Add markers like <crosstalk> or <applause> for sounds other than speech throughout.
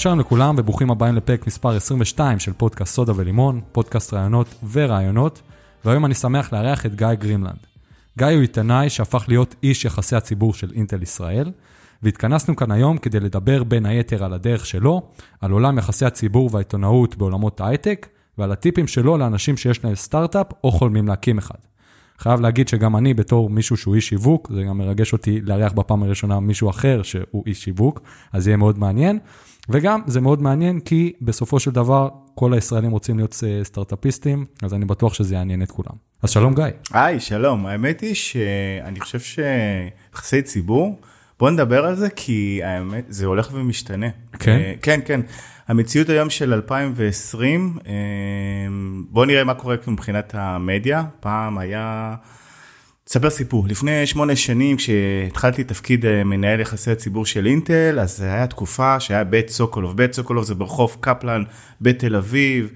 שלום לכולם וברוכים הבאים לפרק מספר 22 של פודקאסט סודה ולימון, פודקאסט ראיונות ורעיונות, והיום אני שמח לארח את גיא גרינלנד. גיא הוא עיתונאי שהפך להיות איש יחסי הציבור של אינטל ישראל, והתכנסנו כאן היום כדי לדבר בין היתר על הדרך שלו, על עולם יחסי הציבור והעיתונאות בעולמות ההייטק, ועל הטיפים שלו לאנשים שיש להם סטארט-אפ או חולמים להקים אחד. חייב להגיד שגם אני בתור מישהו שהוא איש שיווק, זה גם מרגש אותי לארח בפעם הראשונה מישהו אחר שהוא איש שיווק, אז יהיה מאוד מעניין. וגם זה מאוד מעניין כי בסופו של דבר כל הישראלים רוצים להיות אה, סטארט-אפיסטים, אז אני בטוח שזה יעניין את כולם. אז שלום גיא. היי, שלום. האמת היא שאני חושב שיחסי ציבור, בוא נדבר על זה כי האמת, זה הולך ומשתנה. כן? אה, כן, כן. המציאות היום של 2020, אה, בוא נראה מה קורה מבחינת המדיה. פעם היה... אספר סיפור, לפני שמונה שנים כשהתחלתי תפקיד אה, מנהל יחסי הציבור של אינטל, אז זה היה תקופה שהיה בית סוקולוב, בית סוקולוב זה ברחוב קפלן בתל אביב,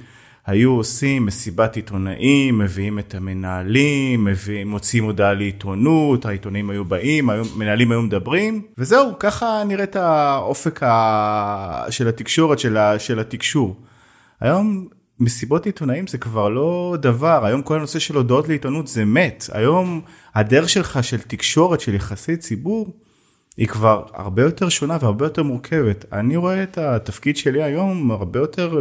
היו עושים מסיבת עיתונאים, מביאים את המנהלים, מביאים, מוציאים הודעה לעיתונות, העיתונאים היו באים, המנהלים היו מדברים, וזהו, ככה נראית האופק ה... של התקשורת, של, ה... של התקשור. היום מסיבות עיתונאים זה כבר לא דבר, היום כל הנושא של הודעות לעיתונות זה מת, היום הדרך שלך של תקשורת, של יחסי ציבור, היא כבר הרבה יותר שונה והרבה יותר מורכבת. אני רואה את התפקיד שלי היום הרבה יותר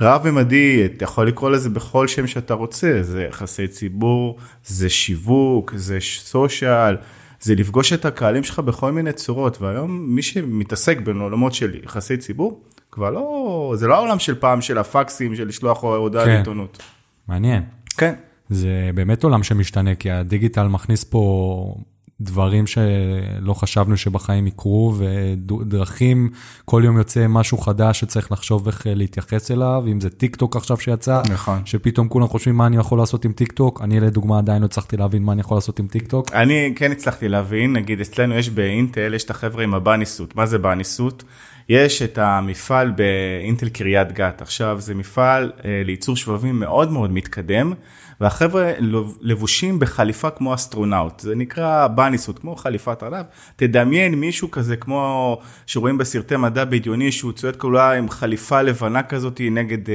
רב-ממדי, אתה יכול לקרוא לזה בכל שם שאתה רוצה, זה יחסי ציבור, זה שיווק, זה סושיאל, זה לפגוש את הקהלים שלך בכל מיני צורות, והיום מי שמתעסק בעולמות של יחסי ציבור, כבר לא, זה לא העולם של פעם של הפקסים, של לשלוח הודעה כן. לעיתונות. מעניין. כן. זה באמת עולם שמשתנה, כי הדיגיטל מכניס פה דברים שלא חשבנו שבחיים יקרו, ודרכים, כל יום יוצא משהו חדש שצריך לחשוב איך להתייחס אליו, אם זה טיק טוק עכשיו שיצא, נכון. שפתאום כולם חושבים מה אני יכול לעשות עם טיק טוק, אני לדוגמה עדיין לא הצלחתי להבין מה אני יכול לעשות עם טיק טוק. אני כן הצלחתי להבין, נגיד אצלנו יש באינטל, יש את החבר'ה עם ה bunny suit. מה זה bunny suit? יש את המפעל באינטל קריית גת. עכשיו זה מפעל אה, לייצור שבבים מאוד מאוד מתקדם, והחבר'ה לבושים בחליפה כמו אסטרונאוט, זה נקרא bunny suit, כמו חליפת ארנב. תדמיין מישהו כזה כמו שרואים בסרטי מדע בדיוני, שהוא צועד כולה עם חליפה לבנה כזאת נגד...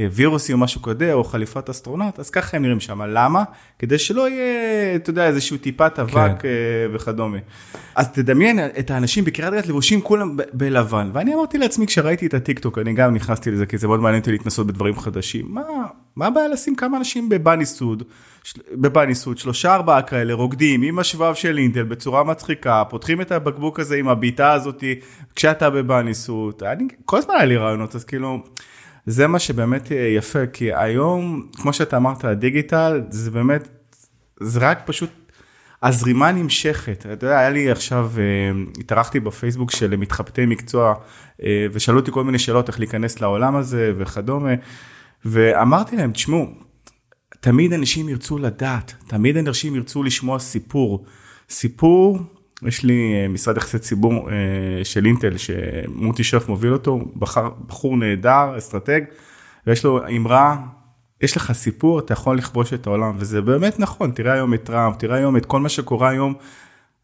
אה, וירוסי או משהו כזה, או חליפת אסטרונאוט, אז ככה הם נראים שם. למה? כדי שלא יהיה, אתה יודע, איזשהו טיפת אבק כן. וכדומה. אז תדמיין את האנשים בקריית גת לבושים כולם בלבן, ואני אמרתי לעצמי כשראיתי את הטיקטוק, אני גם נכנסתי לזה, כי זה מאוד מעניין אותי להתנסות בדברים חדשים. מה, מה הבעיה לשים כמה אנשים ב bunny suit, בבניסוד, שלושה ארבעה כאלה, רוקדים עם השבב של אינטל בצורה מצחיקה, פותחים את הבקבוק הזה עם הבעיטה הזאתי, כשאתה בבניסוד, אני, כל הזמן היה לי רעיונות, אז כאילו... זה מה שבאמת יפה, כי היום, כמו שאתה אמרת, הדיגיטל, זה באמת, זה רק פשוט, הזרימה נמשכת. אתה יודע, היה לי עכשיו, אה, התארחתי בפייסבוק של מתחבטי מקצוע, אה, ושאלו אותי כל מיני שאלות איך להיכנס לעולם הזה וכדומה, ואמרתי להם, תשמעו, תמיד אנשים ירצו לדעת, תמיד אנשים ירצו לשמוע סיפור. סיפור יש לי אה, משרד יחסי ציבור אה, של אינטל שמוטי שרף מוביל אותו, בחר, בחור נהדר, אסטרטג, ויש לו אמרה, יש לך סיפור, אתה יכול לכבוש את העולם, וזה באמת נכון, תראה היום את טראמפ, תראה היום את כל מה שקורה היום,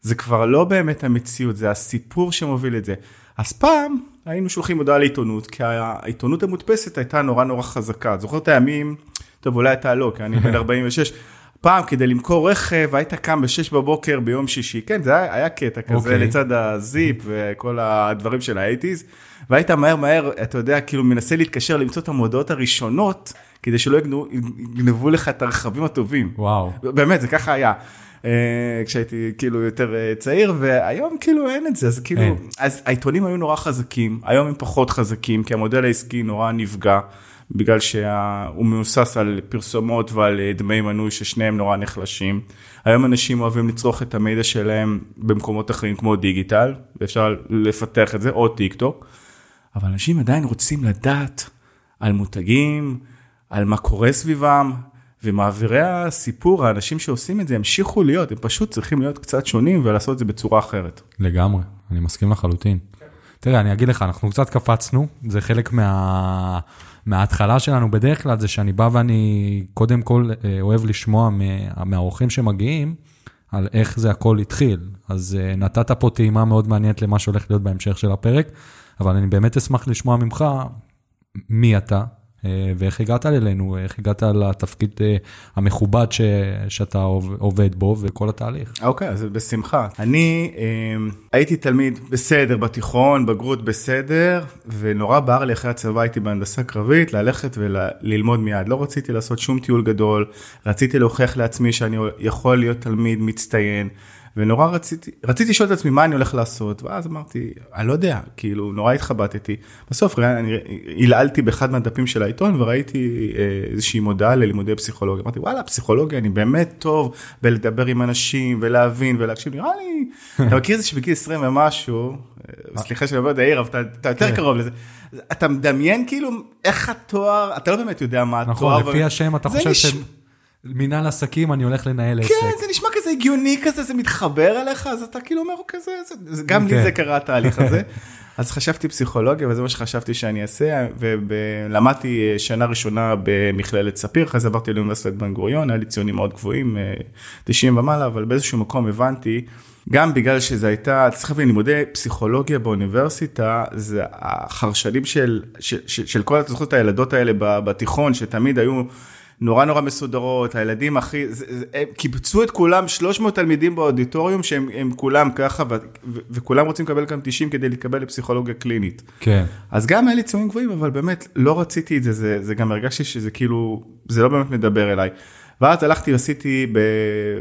זה כבר לא באמת המציאות, זה הסיפור שמוביל את זה. אז פעם היינו שולחים הודעה לעיתונות, כי העיתונות המודפסת הייתה נורא נורא חזקה. את זוכר את הימים, טוב אולי אתה לא, כי אני בן <laughs> 46, פעם כדי למכור רכב היית קם ב-6 בבוקר ביום שישי, כן זה היה, היה קטע כזה okay. אוקיי. לצד הזיפ וכל הדברים של האייטיז, והיית מהר מהר, אתה יודע, כאילו מנסה להתקשר למצוא את המודעות הראשונות, כדי שלא יגנבו לך את הרכבים הטובים. וואו. באמת, זה ככה היה. Uh, כשהייתי כאילו יותר uh, צעיר והיום כאילו אין את זה אז כאילו אין. אז העיתונים היו נורא חזקים היום הם פחות חזקים כי המודל העסקי נורא נפגע. בגלל שהוא מבוסס על פרסומות ועל אה, דמי מנוי ששניהם נורא נחלשים. היום אנשים אוהבים לצרוך את המידע שלהם במקומות אחרים כמו דיגיטל, ואפשר לפתח את זה, או טיק טוק, אבל אנשים עדיין רוצים לדעת על מותגים, על מה קורה סביבם, ומעבירי הסיפור, האנשים שעושים את זה ימשיכו להיות, הם פשוט צריכים להיות קצת שונים ולעשות את זה בצורה אחרת. לגמרי, אני מסכים לחלוטין. תראה, אני אגיד לך, אנחנו קצת קפצנו, זה חלק מה... מההתחלה שלנו בדרך כלל זה שאני בא ואני קודם כל אה, אוהב לשמוע מהאורחים שמגיעים על איך זה הכל התחיל. אז אה, נתת פה טעימה מאוד מעניינת למה שהולך להיות בהמשך של הפרק. אבל אני באמת אשמח לשמוע ממך מי אתה, ואיך הגעת אלינו, איך הגעת לתפקיד אה, המכובד ש, שאתה עובד בו וכל התהליך. אוקיי, okay, אז בשמחה. אני אה, הייתי תלמיד בסדר בתיכון, בגרות בסדר, ונורא בער לי אחרי הצבא, הייתי בהנדסה קרבית, ללכת וללמוד מיד. לא רציתי לעשות שום טיול גדול, רציתי להוכיח לעצמי שאני יכול להיות תלמיד מצטיין. ונורא רציתי, רציתי לשאול את עצמי מה אני הולך לעשות, ואז אמרתי, אני לא יודע, כאילו, נורא התחבטתי. בסוף אני הלעלתי באחד מהדפים של העיתון וראיתי אה, איזושהי מודעה ללימודי פסיכולוגיה. אמרתי, וואלה, פסיכולוגיה, אני באמת טוב בלדבר עם אנשים ולהבין ולהקשיב, נראה לי, <laughs> אתה מכיר את זה שבגיל 20 ומשהו, אה, סליחה שאני אומר את העיר, אבל אתה יותר כן. קרוב לזה. אתה מדמיין כאילו איך התואר, אתה לא באמת יודע מה התואר. נכון, לפי השם אתה חושב ש... מנהל עסקים, אני הולך לנהל עסק. כן, זה נשמע כזה הגיוני כזה, זה מתחבר אליך, אז אתה כאילו אומר, כזה, זה, גם לי כן. זה קרה התהליך <laughs> הזה. אז חשבתי פסיכולוגיה, וזה מה שחשבתי שאני אעשה, ולמדתי אה, שנה ראשונה במכללת ספיר, אחרי זה עברתי לאוניברסיטת בן גוריון, היה לי ציונים מאוד גבוהים, 90 אה, ומעלה, אבל באיזשהו מקום הבנתי, גם בגלל שזה הייתה, צריך להבין, לימודי פסיכולוגיה באוניברסיטה, זה החרשנים של, של, של, של כל התזכות הילדות האלה בתיכון, שתמיד היו... נורא נורא מסודרות, הילדים הכי, זה, זה, הם קיבצו את כולם, 300 תלמידים באודיטוריום שהם כולם ככה, ו, ו, וכולם רוצים לקבל גם 90 כדי להתקבל לפסיכולוגיה קלינית. כן. אז גם היה לי ציונים גבוהים, אבל באמת לא רציתי את זה, זה, זה גם הרגשתי שזה כאילו, זה לא באמת מדבר אליי. ואז הלכתי, עשיתי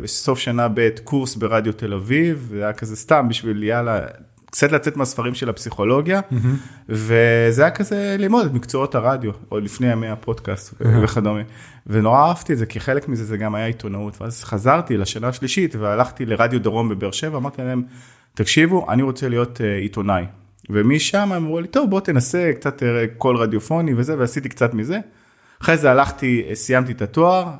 בסוף שנה ב' קורס ברדיו תל אביב, זה היה כזה סתם בשביל יאללה, קצת לצאת מהספרים של הפסיכולוגיה, mm-hmm. וזה היה כזה ללמוד את מקצועות הרדיו, עוד לפני ימי הפודקאסט mm-hmm. וכדומה. ונורא אהבתי את זה, כי חלק מזה זה גם היה עיתונאות. ואז חזרתי לשנה השלישית והלכתי לרדיו דרום בבאר שבע, אמרתי להם, תקשיבו, אני רוצה להיות uh, עיתונאי. ומשם אמרו לי, טוב, בוא תנסה קצת uh, קול רדיופוני וזה, ועשיתי קצת מזה. אחרי זה הלכתי, סיימתי את התואר,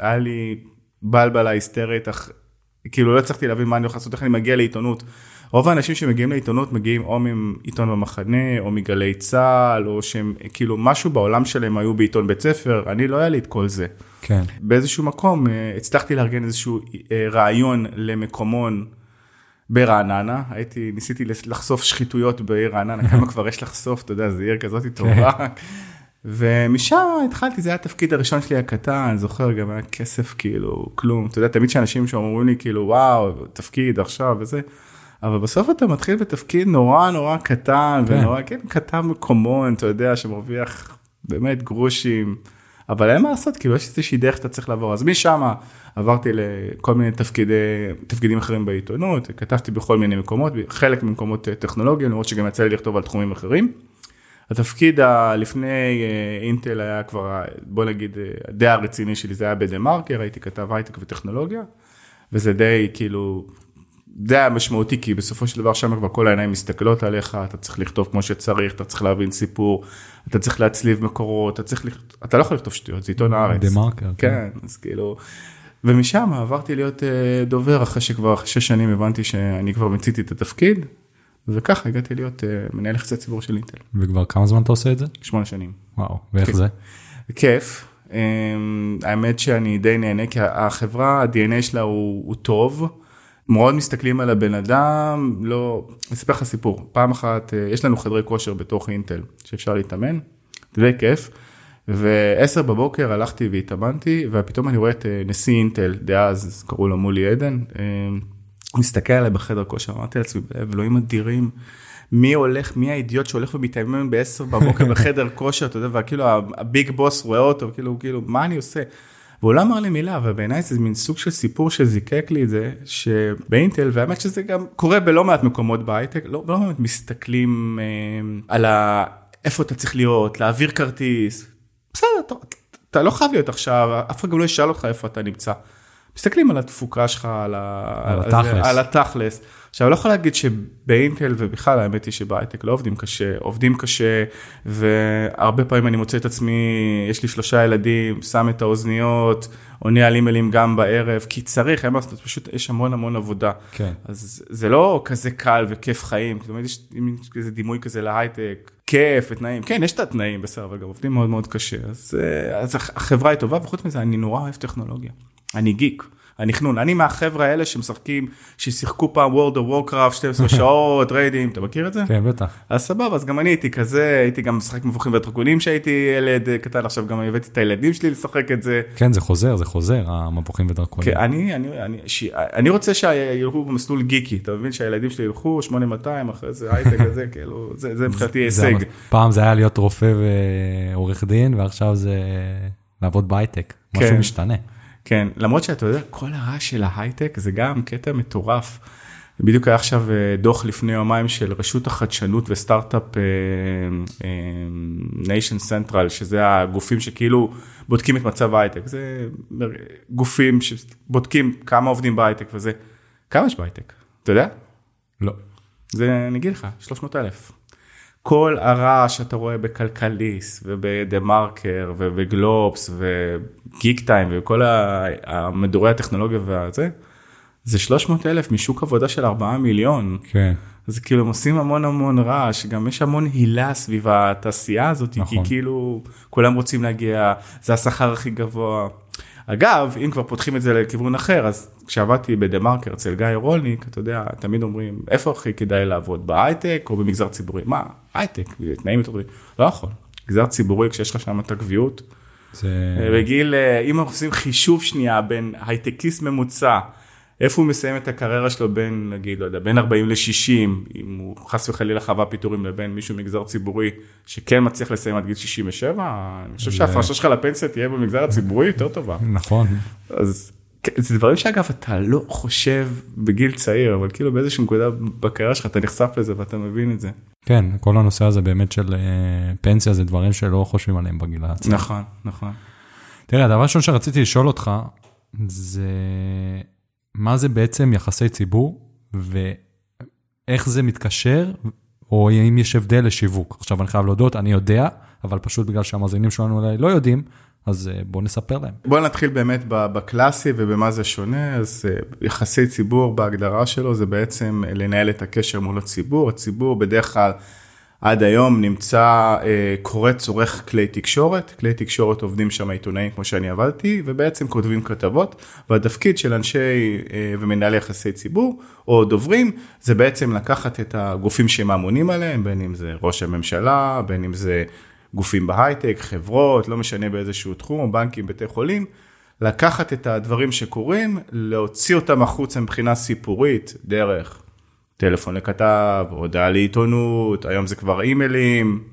היה לי בלבלה היסטרית, אך, כאילו לא הצלחתי להבין מה אני הולך לעשות, איך אני מגיע לעיתונות. רוב האנשים שמגיעים לעיתונות מגיעים או מעיתון במחנה או מגלי צה"ל או שהם כאילו משהו בעולם שלהם היו בעיתון בית ספר אני לא היה לי את כל זה. כן. באיזשהו מקום אה, הצלחתי לארגן איזשהו אה, רעיון למקומון ברעננה הייתי ניסיתי לחשוף שחיתויות בעיר רעננה כמה כבר יש לחשוף אתה יודע זה עיר כזאת טובה. כן. ומשם התחלתי זה היה התפקיד הראשון שלי הקטן זוכר גם היה כסף כאילו כלום אתה יודע תמיד שאנשים שאומרים לי כאילו וואו תפקיד עכשיו וזה. אבל בסוף אתה מתחיל בתפקיד נורא נורא קטן כן. ונורא כן כתב מקומון אתה יודע שמרוויח באמת גרושים אבל אין מה לעשות כאילו יש איזושהי דרך שאתה צריך לעבור אז משם עברתי לכל מיני תפקידי תפקידים אחרים בעיתונות כתבתי בכל מיני מקומות חלק ממקומות טכנולוגיה למרות שגם יצא לי לכתוב על תחומים אחרים. התפקיד לפני אה, אינטל היה כבר בוא נגיד אה, די הרציני שלי זה היה בדה מרקר הייתי כתב הייטק וטכנולוגיה. וזה די כאילו זה היה משמעותי כי בסופו של דבר שם כבר כל העיניים מסתכלות עליך אתה צריך לכתוב כמו שצריך אתה צריך להבין סיפור אתה צריך להצליב מקורות אתה צריך אתה לא יכול לכתוב שטויות זה עיתון הארץ. דה מרקר. כן. כן אז כאילו ומשם עברתי להיות uh, דובר אחרי שכבר שש שנים הבנתי שאני כבר מציתי את התפקיד וככה הגעתי להיות uh, מנהל יחסי ציבור של אינטל. וכבר כמה זמן אתה עושה את זה? שמונה שנים. וואו ואיך כיף. זה? כיף. Um, האמת שאני די נהנה כי החברה ה-DNA שלה הוא, הוא טוב. מאוד מסתכלים על הבן אדם, לא, אני אספר לך סיפור, פעם אחת אה, יש לנו חדרי כושר בתוך אינטל שאפשר להתאמן, זה כיף, ו-10 בבוקר הלכתי והתאמנתי ופתאום אני רואה את אה, נשיא אינטל דאז, קראו לו מולי עדן, אה, מסתכל עליי בחדר כושר, אמרתי לעצמי, אלוהים אדירים, מי הולך, מי האידיוט שהולך ומתאמן ב-10 בבוקר בחדר כושר, אתה יודע, וכאילו הביג בוס רואה אותו, כאילו, כאילו, מה אני עושה? והוא לא אמר לי מילה, ובעיניי זה מין סוג של סיפור שזיקק לי את זה, שבאינטל, והאמת שזה גם קורה בלא מעט מקומות בהייטק, לא, לא באמת מסתכלים אה, על ה... איפה אתה צריך להיות, להעביר כרטיס, בסדר, אתה, אתה לא חייב להיות עכשיו, אף אחד גם לא ישאל אותך איפה אתה נמצא. מסתכלים על התפוקה שלך, על, ה... על, התכלס. על התכלס. עכשיו, אני לא יכול להגיד שבאינטל, ובכלל האמת היא שבהייטק לא עובדים קשה, עובדים קשה, והרבה פעמים אני מוצא את עצמי, יש לי שלושה ילדים, שם את האוזניות, עונה על אימיילים גם בערב, כי צריך, אין מה לעשות, פשוט יש המון המון עבודה. כן. אז זה לא כזה קל וכיף חיים, זאת אומרת, יש איזה דימוי כזה להייטק, כיף ותנאים, כן, יש את התנאים, בסדר, אבל גם עובדים מאוד מאוד קשה, אז, אז החברה היא טובה, וחוץ מזה, אני נורא אוהב טכנולוגיה, אני גיק. הנכנון. אני מהחבר'ה האלה שמשחקים, ששיחקו פעם World of Warcraft 12 <laughs> שעות, ריידים, אתה מכיר את זה? כן, בטח. אז סבבה, אז גם אני הייתי כזה, הייתי גם משחק מבוכים ודרקונים שהייתי ילד קטן, עכשיו גם הבאתי את הילדים שלי לשחק את זה. כן, זה חוזר, זה חוזר, המבוכים ודרקונים. כן, אני, אני, אני, ש... אני רוצה שילכו במסלול גיקי, אתה מבין שהילדים שלי ילכו 8200 אחרי זה הייטק <laughs> הזה, כאילו, זה, זה מבחינתי הישג. פעם זה היה להיות רופא ועורך דין, ועכשיו זה לעבוד בהייטק, משהו כן. משתנה. כן, למרות שאתה יודע, כל הרעש של ההייטק זה גם קטע מטורף. בדיוק היה עכשיו אה, דוח לפני יומיים של רשות החדשנות ו Start-Up Nation Central, שזה הגופים שכאילו בודקים את מצב ההייטק. זה גופים שבודקים כמה עובדים בהייטק וזה. כמה יש בהייטק? אתה יודע? לא. זה, אני אגיד לך, 300 אלף. כל הרעש שאתה רואה בכלכליסט ובדה מרקר ובגלובס וגיק טיים וכל המדורי הטכנולוגיה והזה, זה 300 אלף משוק עבודה של 4 מיליון. כן. אז כאילו הם עושים המון המון רעש, גם יש המון הילה סביב התעשייה הזאת, נכון. כי כאילו כולם רוצים להגיע, זה השכר הכי גבוה. אגב, אם כבר פותחים את זה לכיוון אחר, אז כשעבדתי בדה מרקר אצל גיא רולניק, אתה יודע, תמיד אומרים, איפה הכי כדאי לעבוד, בהייטק או במגזר ציבורי? מה, הייטק, תנאים יותר טובים. לא יכול. מגזר ציבורי, כשיש לך שם את הקביעות, זה... בגיל, אה, אם אנחנו עושים חישוב שנייה בין הייטקיסט ממוצע, איפה הוא מסיים את הקריירה שלו בין, נגיד, לא יודע, בין 40 ל-60, אם הוא חס וחלילה חווה פיטורים לבין מישהו מגזר ציבורי שכן מצליח לסיים עד גיל 67, אני חושב זה- שההפרשה שלך לפנסיה תהיה במגזר הציבורי יותר טובה. נכון. אז זה דברים שאגב אתה לא חושב בגיל צעיר, אבל כאילו באיזושהי נקודה בקריירה שלך אתה נחשף לזה ואתה מבין את זה. כן, כל הנושא הזה באמת של אה, פנסיה זה דברים שלא חושבים עליהם בגיל הצעיר. נכון, נכון. תראה, הדבר הראשון שרציתי לשאול אותך, זה מה זה בעצם יחסי ציבור, ואיך זה מתקשר, או אם יש הבדל לשיווק. עכשיו, אני חייב להודות, אני יודע, אבל פשוט בגלל שהמאזינים שלנו אולי לא יודעים, אז אה, בואו נספר להם. בוא נתחיל באמת בקלאסי ובמה זה שונה, אז אה, יחסי ציבור בהגדרה שלו זה בעצם לנהל את הקשר מול הציבור, הציבור בדרך כלל עד היום נמצא, אה, קורא צורך כלי תקשורת, כלי תקשורת עובדים שם עיתונאים כמו שאני עבדתי, ובעצם כותבים כתבות, והתפקיד של אנשי אה, ומנהלי יחסי ציבור או דוברים, זה בעצם לקחת את הגופים שהם אמונים עליהם, בין אם זה ראש הממשלה, בין אם זה גופים בהייטק, חברות, לא משנה באיזשהו תחום, בנקים, בתי חולים, לקחת את הדברים שקורים, להוציא אותם החוצה מבחינה סיפורית, דרך טלפון לכתב, הודעה לעיתונות, היום זה כבר אימיילים,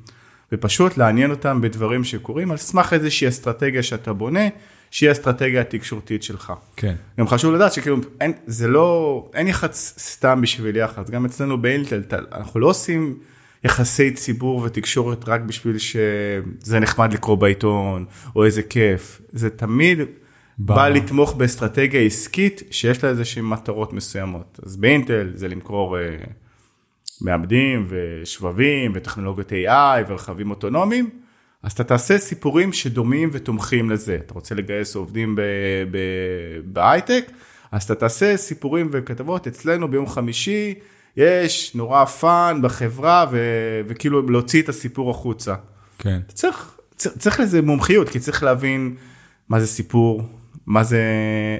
ופשוט לעניין אותם בדברים שקורים על סמך איזושהי אסטרטגיה שאתה בונה, שהיא האסטרטגיה התקשורתית שלך. כן. גם חשוב לדעת שכאילו אין, זה לא, אין יחס סתם בשביל יחס, גם אצלנו באינטל, אנחנו לא עושים יחסי ציבור ותקשורת רק בשביל שזה נחמד לקרוא בעיתון, או איזה כיף, זה תמיד בא- בא לתמוך באסטרטגיה עסקית שיש לה איזה שהן מטרות מסוימות. אז באינטל זה למכור אה, מעבדים ושבבים וטכנולוגיות AI ורכבים אוטונומיים, אז אתה תעשה סיפורים שדומים ותומכים לזה. אתה רוצה לגייס עובדים בהייטק, אז אתה תעשה סיפורים וכתבות. אצלנו ביום חמישי יש נורא fun בחברה ו- וכאילו להוציא את הסיפור החוצה. כן. צריך, צריך, צריך לזה מומחיות, כי צריך להבין מה זה סיפור, מה זה,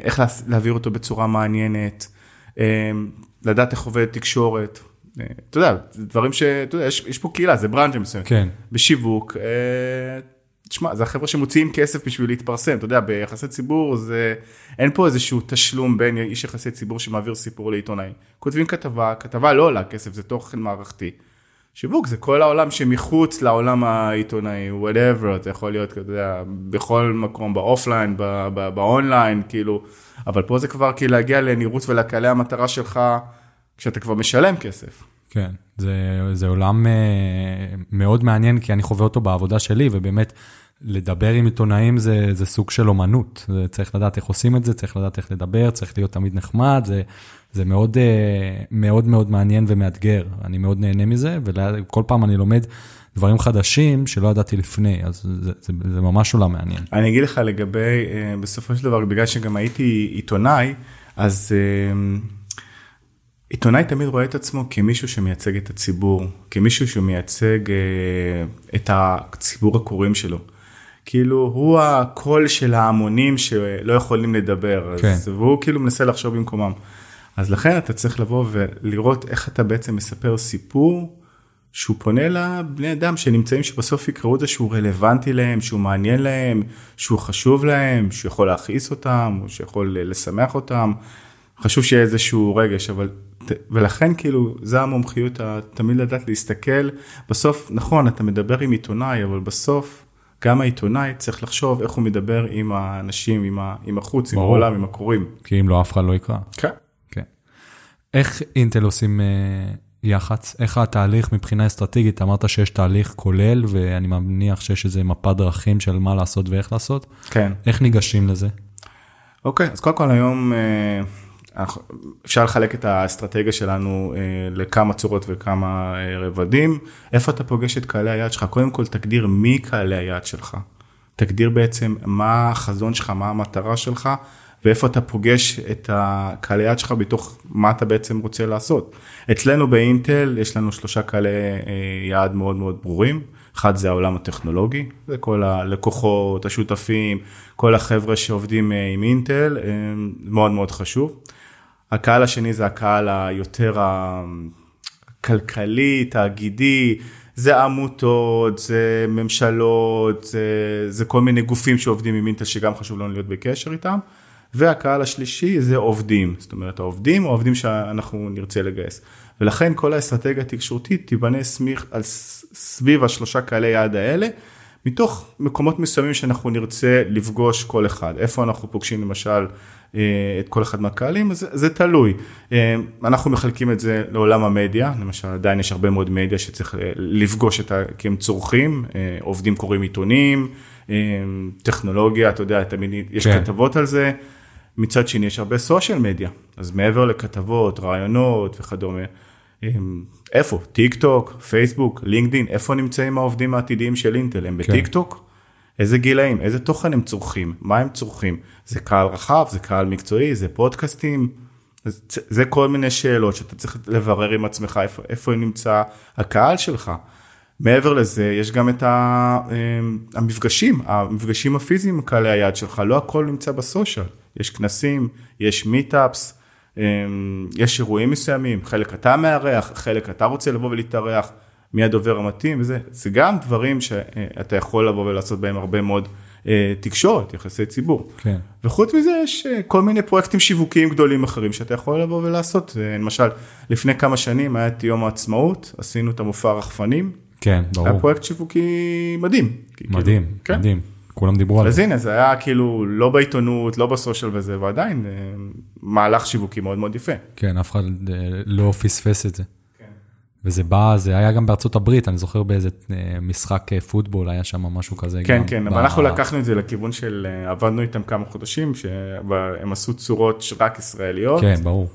איך לה- להעביר אותו בצורה מעניינת, אה, לדעת איך עובדת תקשורת. אה, אתה יודע, דברים ש... אתה יודע, יש, יש פה קהילה, זה ברנז'ה מסוים. כן. בשיווק, אה, תשמע, זה החבר'ה שמוציאים כסף בשביל להתפרסם, אתה יודע, ביחסי ציבור זה, אין פה איזשהו תשלום בין איש יחסי ציבור שמעביר סיפור לעיתונאי. כותבים כתבה, כתבה לא עולה כסף, זה תוכן מערכתי. שיווק זה כל העולם שמחוץ לעולם העיתונאי, whatever, זה יכול להיות, אתה יודע, בכל מקום, באופליין, באונליין, כאילו, אבל פה זה כבר כאילו להגיע לנראות ולקהלי המטרה שלך, כשאתה כבר משלם כסף. כן, זה, זה עולם אה, מאוד מעניין, כי אני חווה אותו בעבודה שלי, ובאמת, לדבר עם עיתונאים זה, זה סוג של אומנות. זה, צריך לדעת איך עושים את זה, צריך לדעת איך לדבר, צריך להיות תמיד נחמד, זה, זה מאוד, אה, מאוד מאוד מעניין ומאתגר. אני מאוד נהנה מזה, וכל פעם אני לומד דברים חדשים שלא ידעתי לפני, אז זה, זה, זה ממש עולם מעניין. אני אגיד לך לגבי, אה, בסופו של דבר, בגלל שגם הייתי עיתונאי, אז עיתונאי תמיד רואה את עצמו כמישהו שמייצג את הציבור, כמישהו שמייצג אה, את הציבור הקוראים שלו. כאילו הוא הקול של ההמונים שלא יכולים לדבר, כן. אז, והוא כאילו מנסה לחשוב במקומם. אז לכן אתה צריך לבוא ולראות איך אתה בעצם מספר סיפור שהוא פונה לבני אדם שנמצאים שבסוף יקראו את זה שהוא רלוונטי להם, שהוא מעניין להם, שהוא חשוב להם, שהוא יכול להכעיס אותם, או שיכול לשמח אותם. חשוב שיהיה איזשהו רגש, אבל, ולכן כאילו, זה המומחיות, תמיד לדעת להסתכל. בסוף, נכון, אתה מדבר עם עיתונאי, אבל בסוף, גם העיתונאי צריך לחשוב איך הוא מדבר עם האנשים, עם, ה, עם החוץ, ברור. עם העולם, עם הקוראים. כי אם לא, אף אחד לא יקרא. כן. כן. איך אינטל עושים... אה, יח"צ, איך התהליך מבחינה אסטרטגית, אמרת שיש תהליך כולל, ואני מניח שיש איזה מפת דרכים של מה לעשות ואיך לעשות. כן. איך ניגשים לזה? אוקיי, אז קודם כל היום אה, אפשר לחלק את האסטרטגיה שלנו אה, לכמה צורות וכמה אה, רבדים. איפה אתה פוגש את קהלי היעד שלך? קודם כל תגדיר מי קהלי היעד שלך. תגדיר בעצם מה החזון שלך, מה המטרה שלך. ואיפה אתה פוגש את הקהלי יד שלך בתוך מה אתה בעצם רוצה לעשות. אצלנו באינטל יש לנו שלושה קהלי אה, יעד מאוד מאוד ברורים. אחד זה העולם הטכנולוגי, זה כל הלקוחות, השותפים, כל החבר'ה שעובדים עם אינטל, מאוד מאוד חשוב. הקהל השני זה הקהל היותר הכלכלי, תאגידי, זה עמותות, זה ממשלות, זה, זה כל מיני גופים שעובדים עם אינטל שגם חשוב לנו להיות בקשר איתם. והקהל השלישי זה עובדים, זאת אומרת העובדים או העובדים שאנחנו נרצה לגייס. ולכן כל האסטרטגיה התקשורתית תיבנה סמיך על סביב השלושה קהלי יעד האלה, מתוך מקומות מסוימים שאנחנו נרצה לפגוש כל אחד. איפה אנחנו פוגשים למשל את כל אחד מהקהלים, זה, זה תלוי. אה, אנחנו מחלקים את זה לעולם המדיה, למשל עדיין יש הרבה מאוד מדיה שצריך אה, לפגוש את ה... כי הם צורכים, עובדים קוראים עיתונים, טכנולוגיה, אתה יודע, תמיד יש כן. כתבות על זה. מצד שני יש הרבה סושיאל מדיה, אז מעבר לכתבות, רעיונות וכדומה, איפה? טיק טוק, פייסבוק, לינקדין, איפה נמצאים העובדים העתידיים של אינטל? הם כן. בטיק טוק? איזה גילאים, איזה תוכן הם צורכים, מה הם צורכים? זה קהל רחב, זה קהל מקצועי, זה פודקאסטים, זה, זה כל מיני שאלות שאתה צריך לברר עם עצמך איפה, איפה נמצא הקהל שלך. מעבר לזה, יש גם את המפגשים, המפגשים הפיזיים עם קהלי היעד שלך, לא הכל נמצא ב social. יש כנסים, יש מיטאפס, אמ, יש אירועים מסוימים, חלק אתה מארח, חלק אתה רוצה לבוא ולהתארח, מי הדובר המתאים וזה, זה גם דברים שאתה יכול לבוא ולעשות בהם הרבה מאוד אה, תקשורת, יחסי ציבור. כן. וחוץ מזה יש אה, כל מיני פרויקטים שיווקיים גדולים אחרים שאתה יכול לבוא ולעשות, אה, למשל לפני כמה שנים היה את יום העצמאות, עשינו את המופע רחפנים. כן, ברור. היה פרויקט שיווקי מדהים. מדהים, כאילו, כן. מדהים. כולם דיברו על זה. אז הנה, זה היה כאילו לא בעיתונות, לא בסושיאל וזה, ועדיין מהלך שיווקי מאוד מאוד יפה. כן, אף אחד לא פספס את זה. וזה בא, זה היה גם בארצות הברית, אני זוכר באיזה אה, משחק פוטבול, היה שם משהו כזה. כן, כן, אבל אנחנו לקחנו את זה לכיוון של, עבדנו איתם כמה חודשים, שהם עשו צורות רק ישראליות. כן, ברור.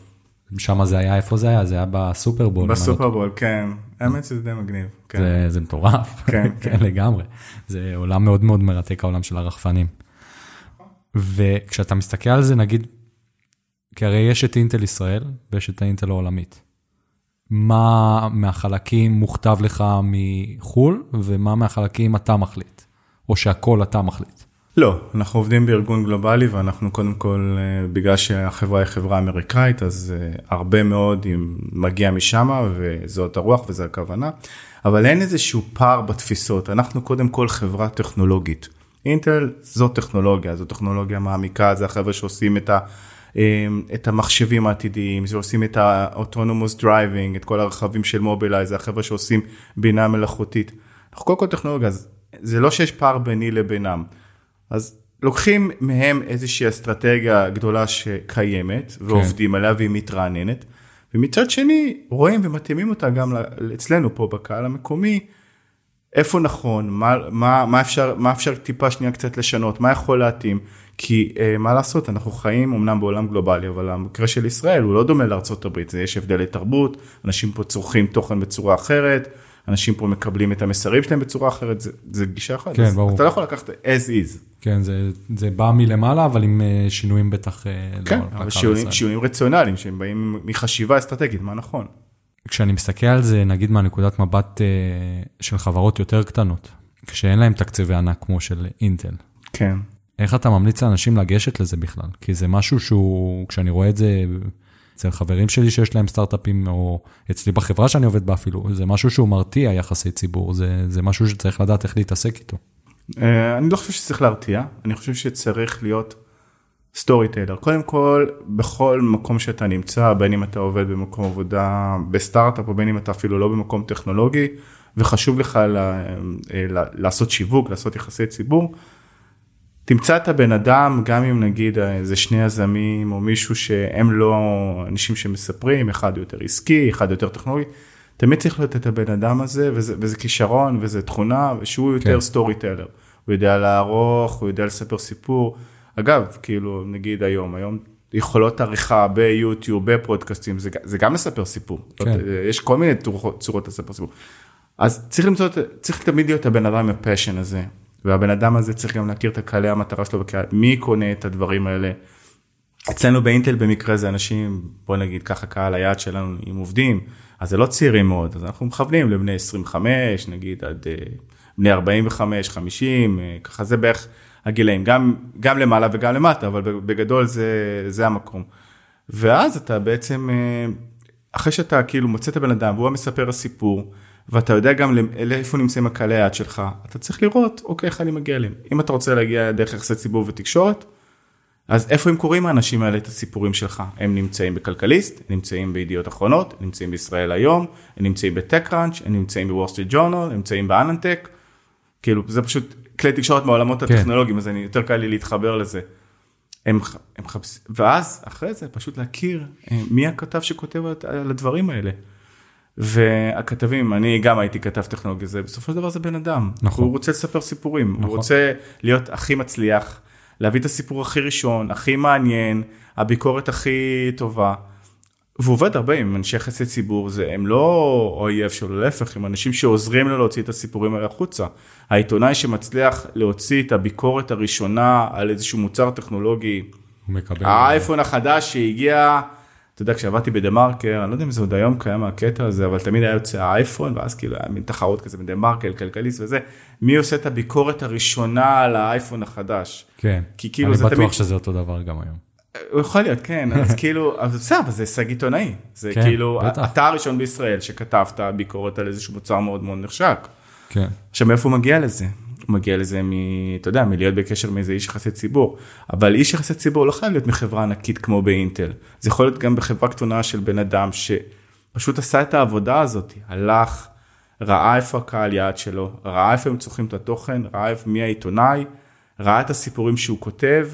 שם זה היה, איפה זה היה? זה היה בסופרבול. בסופרבול, כן. האמת שזה די מגניב. כן. זה, זה מטורף, <laughs> כן, <laughs> כן. כן, לגמרי. זה עולם מאוד מאוד מרתק, העולם של הרחפנים. וכשאתה מסתכל על זה, נגיד, כי הרי יש את אינטל ישראל ויש את האינטל העולמית. מה מהחלקים מוכתב לך מחו"ל, ומה מהחלקים אתה מחליט, או שהכל אתה מחליט. לא, אנחנו עובדים בארגון גלובלי ואנחנו קודם כל, אה, בגלל שהחברה היא חברה אמריקאית, אז אה, הרבה מאוד מגיע משם וזאת הרוח וזו הכוונה, אבל אין איזשהו פער בתפיסות, אנחנו קודם כל חברה טכנולוגית. אינטל זו טכנולוגיה, זו טכנולוגיה מעמיקה, זה החבר'ה שעושים את, ה, את המחשבים העתידיים, שעושים את ה-autonomous driving, את כל הרכבים של מובילאיי, זה החבר'ה שעושים בינה מלאכותית. אנחנו קודם כל טכנולוגיה, זה לא שיש פער ביני לבינם. אז לוקחים מהם איזושהי אסטרטגיה גדולה שקיימת כן. ועובדים עליה והיא מתרעננת. ומצד שני רואים ומתאימים אותה גם אצלנו פה בקהל המקומי, איפה נכון, מה, מה, מה, אפשר, מה אפשר טיפה שנייה קצת לשנות, מה יכול להתאים, כי אה, מה לעשות, אנחנו חיים אמנם בעולם גלובלי, אבל המקרה של ישראל הוא לא דומה לארצות הברית, יש הבדלי תרבות, אנשים פה צורכים תוכן בצורה אחרת, אנשים פה מקבלים את המסרים שלהם בצורה אחרת, זה, זה גישה אחרת. כן, ברור. אתה לא יכול לקחת as is. כן, זה, זה בא מלמעלה, אבל עם אה, שינויים בטח... אה, כן, לא, אבל שינויים, שינויים רציונליים, שהם באים מחשיבה אסטרטגית, מה נכון. כשאני מסתכל על זה, נגיד מהנקודת מבט אה, של חברות יותר קטנות, כשאין להם תקציבי ענק כמו של אינטל. כן. איך אתה ממליץ לאנשים לגשת לזה בכלל? כי זה משהו שהוא, כשאני רואה את זה אצל חברים שלי שיש להם סטארט-אפים, או אצלי בחברה שאני עובד בה אפילו, זה משהו שהוא מרתיע יחסי ציבור, זה, זה משהו שצריך לדעת איך להתעסק איתו. אה, אני לא חושב שצריך להרתיע, אני חושב שצריך להיות storyteller. קודם כל, בכל מקום שאתה נמצא, בין אם אתה עובד במקום עבודה בסטארט-אפ, או בין אם אתה אפילו לא במקום טכנולוגי, וחשוב לך לה, אה, לעשות שיווק, לעשות יחסי ציבור, תמצא את הבן אדם, גם אם נגיד איזה שני יזמים או מישהו שהם לא אנשים שמספרים, אחד יותר עסקי, אחד יותר טכנולוגי, תמיד צריך להיות את הבן אדם הזה, וזה, וזה כישרון וזה תכונה, שהוא יותר כן. storyteller. הוא יודע לערוך, הוא יודע לספר סיפור. אגב, כאילו, נגיד היום, היום יכולות עריכה ביוטיוב, בפודקאסטים, זה, זה גם לספר סיפור. כן. יש כל מיני צורות לספר סיפור. אז צריך למצוא, צריך תמיד להיות הבן אדם עם הפשן הזה. והבן אדם הזה צריך גם להכיר את הקהלי המטרה שלו, מי קונה את הדברים האלה. אצלנו באינטל במקרה זה אנשים, בוא נגיד ככה קהל היעד שלנו עם עובדים, אז זה לא צעירים מאוד, אז אנחנו מכוונים לבני 25, נגיד עד אה, בני 45, 50, אה, ככה זה בערך הגילאים, גם, גם למעלה וגם למטה, אבל בגדול זה, זה המקום. ואז אתה בעצם, אה, אחרי שאתה כאילו מוצא את הבן אדם והוא המספר הסיפור, ואתה יודע גם לאיפה נמצאים הקהלי היעד שלך, אתה צריך לראות, אוקיי, איך אני מגיע אליהם. אם אתה רוצה להגיע דרך יחסי ציבור ותקשורת, אז איפה הם קוראים האנשים האלה את הסיפורים שלך? הם נמצאים בכלכליסט, הם נמצאים בידיעות אחרונות, הם נמצאים בישראל היום, הם נמצאים בטק ראנץ', הם נמצאים בוול סטריט ג'ורנל, הם נמצאים באננטק, כאילו זה פשוט כלי תקשורת מעולמות כן. הטכנולוגיים, אז אני יותר קל לי להתחבר לזה. הם, הם חפש... ואז אחרי זה פשוט להכיר אה, מי הכתב שכותב על הדברים האלה. והכתבים, אני גם הייתי כתב טכנולוגיה, זה בסופו של דבר זה בן אדם. נכון. הוא רוצה לספר סיפורים, נכון. הוא רוצה להיות הכי מצליח, להביא את הסיפור הכי ראשון, הכי מעניין, הביקורת הכי טובה. והוא עובד הרבה עם אנשי יחסי ציבור, זה, הם לא אויב שלו, להפך, הם אנשים שעוזרים לו להוציא את הסיפורים האלה החוצה. העיתונאי שמצליח להוציא את הביקורת הראשונה על איזשהו מוצר טכנולוגי, הוא מקבל. האייפון החדש שהגיע אתה יודע, כשעבדתי בדה מרקר, אני לא יודע אם זה עוד היום קיים הקטע הזה, אבל תמיד היה יוצא האייפון, ואז כאילו היה מין תחרות כזה בדה מרקר, כלכליסט וזה, מי עושה את הביקורת הראשונה על האייפון החדש. כן, כי כאילו אני בטוח תמיד... שזה אותו דבר גם היום. הוא יכול להיות, כן, אז <laughs> כאילו, אבל בסדר, אבל זה הישג עיתונאי. זה כן, כאילו, בטח. אתה הראשון בישראל שכתבת ביקורת על איזשהו מוצר מאוד מאוד נחשק. כן. עכשיו, מאיפה הוא מגיע לזה? הוא מגיע לזה מ... אתה יודע, מלהיות בקשר מאיזה איש יחסי ציבור. אבל איש יחסי ציבור לא חייב להיות מחברה ענקית כמו באינטל. זה יכול להיות גם בחברה קטנה של בן אדם שפשוט עשה את העבודה הזאת, הלך, ראה איפה הקהל יעד שלו, ראה איפה הם צורכים את התוכן, ראה איפה מי העיתונאי, ראה את הסיפורים שהוא כותב,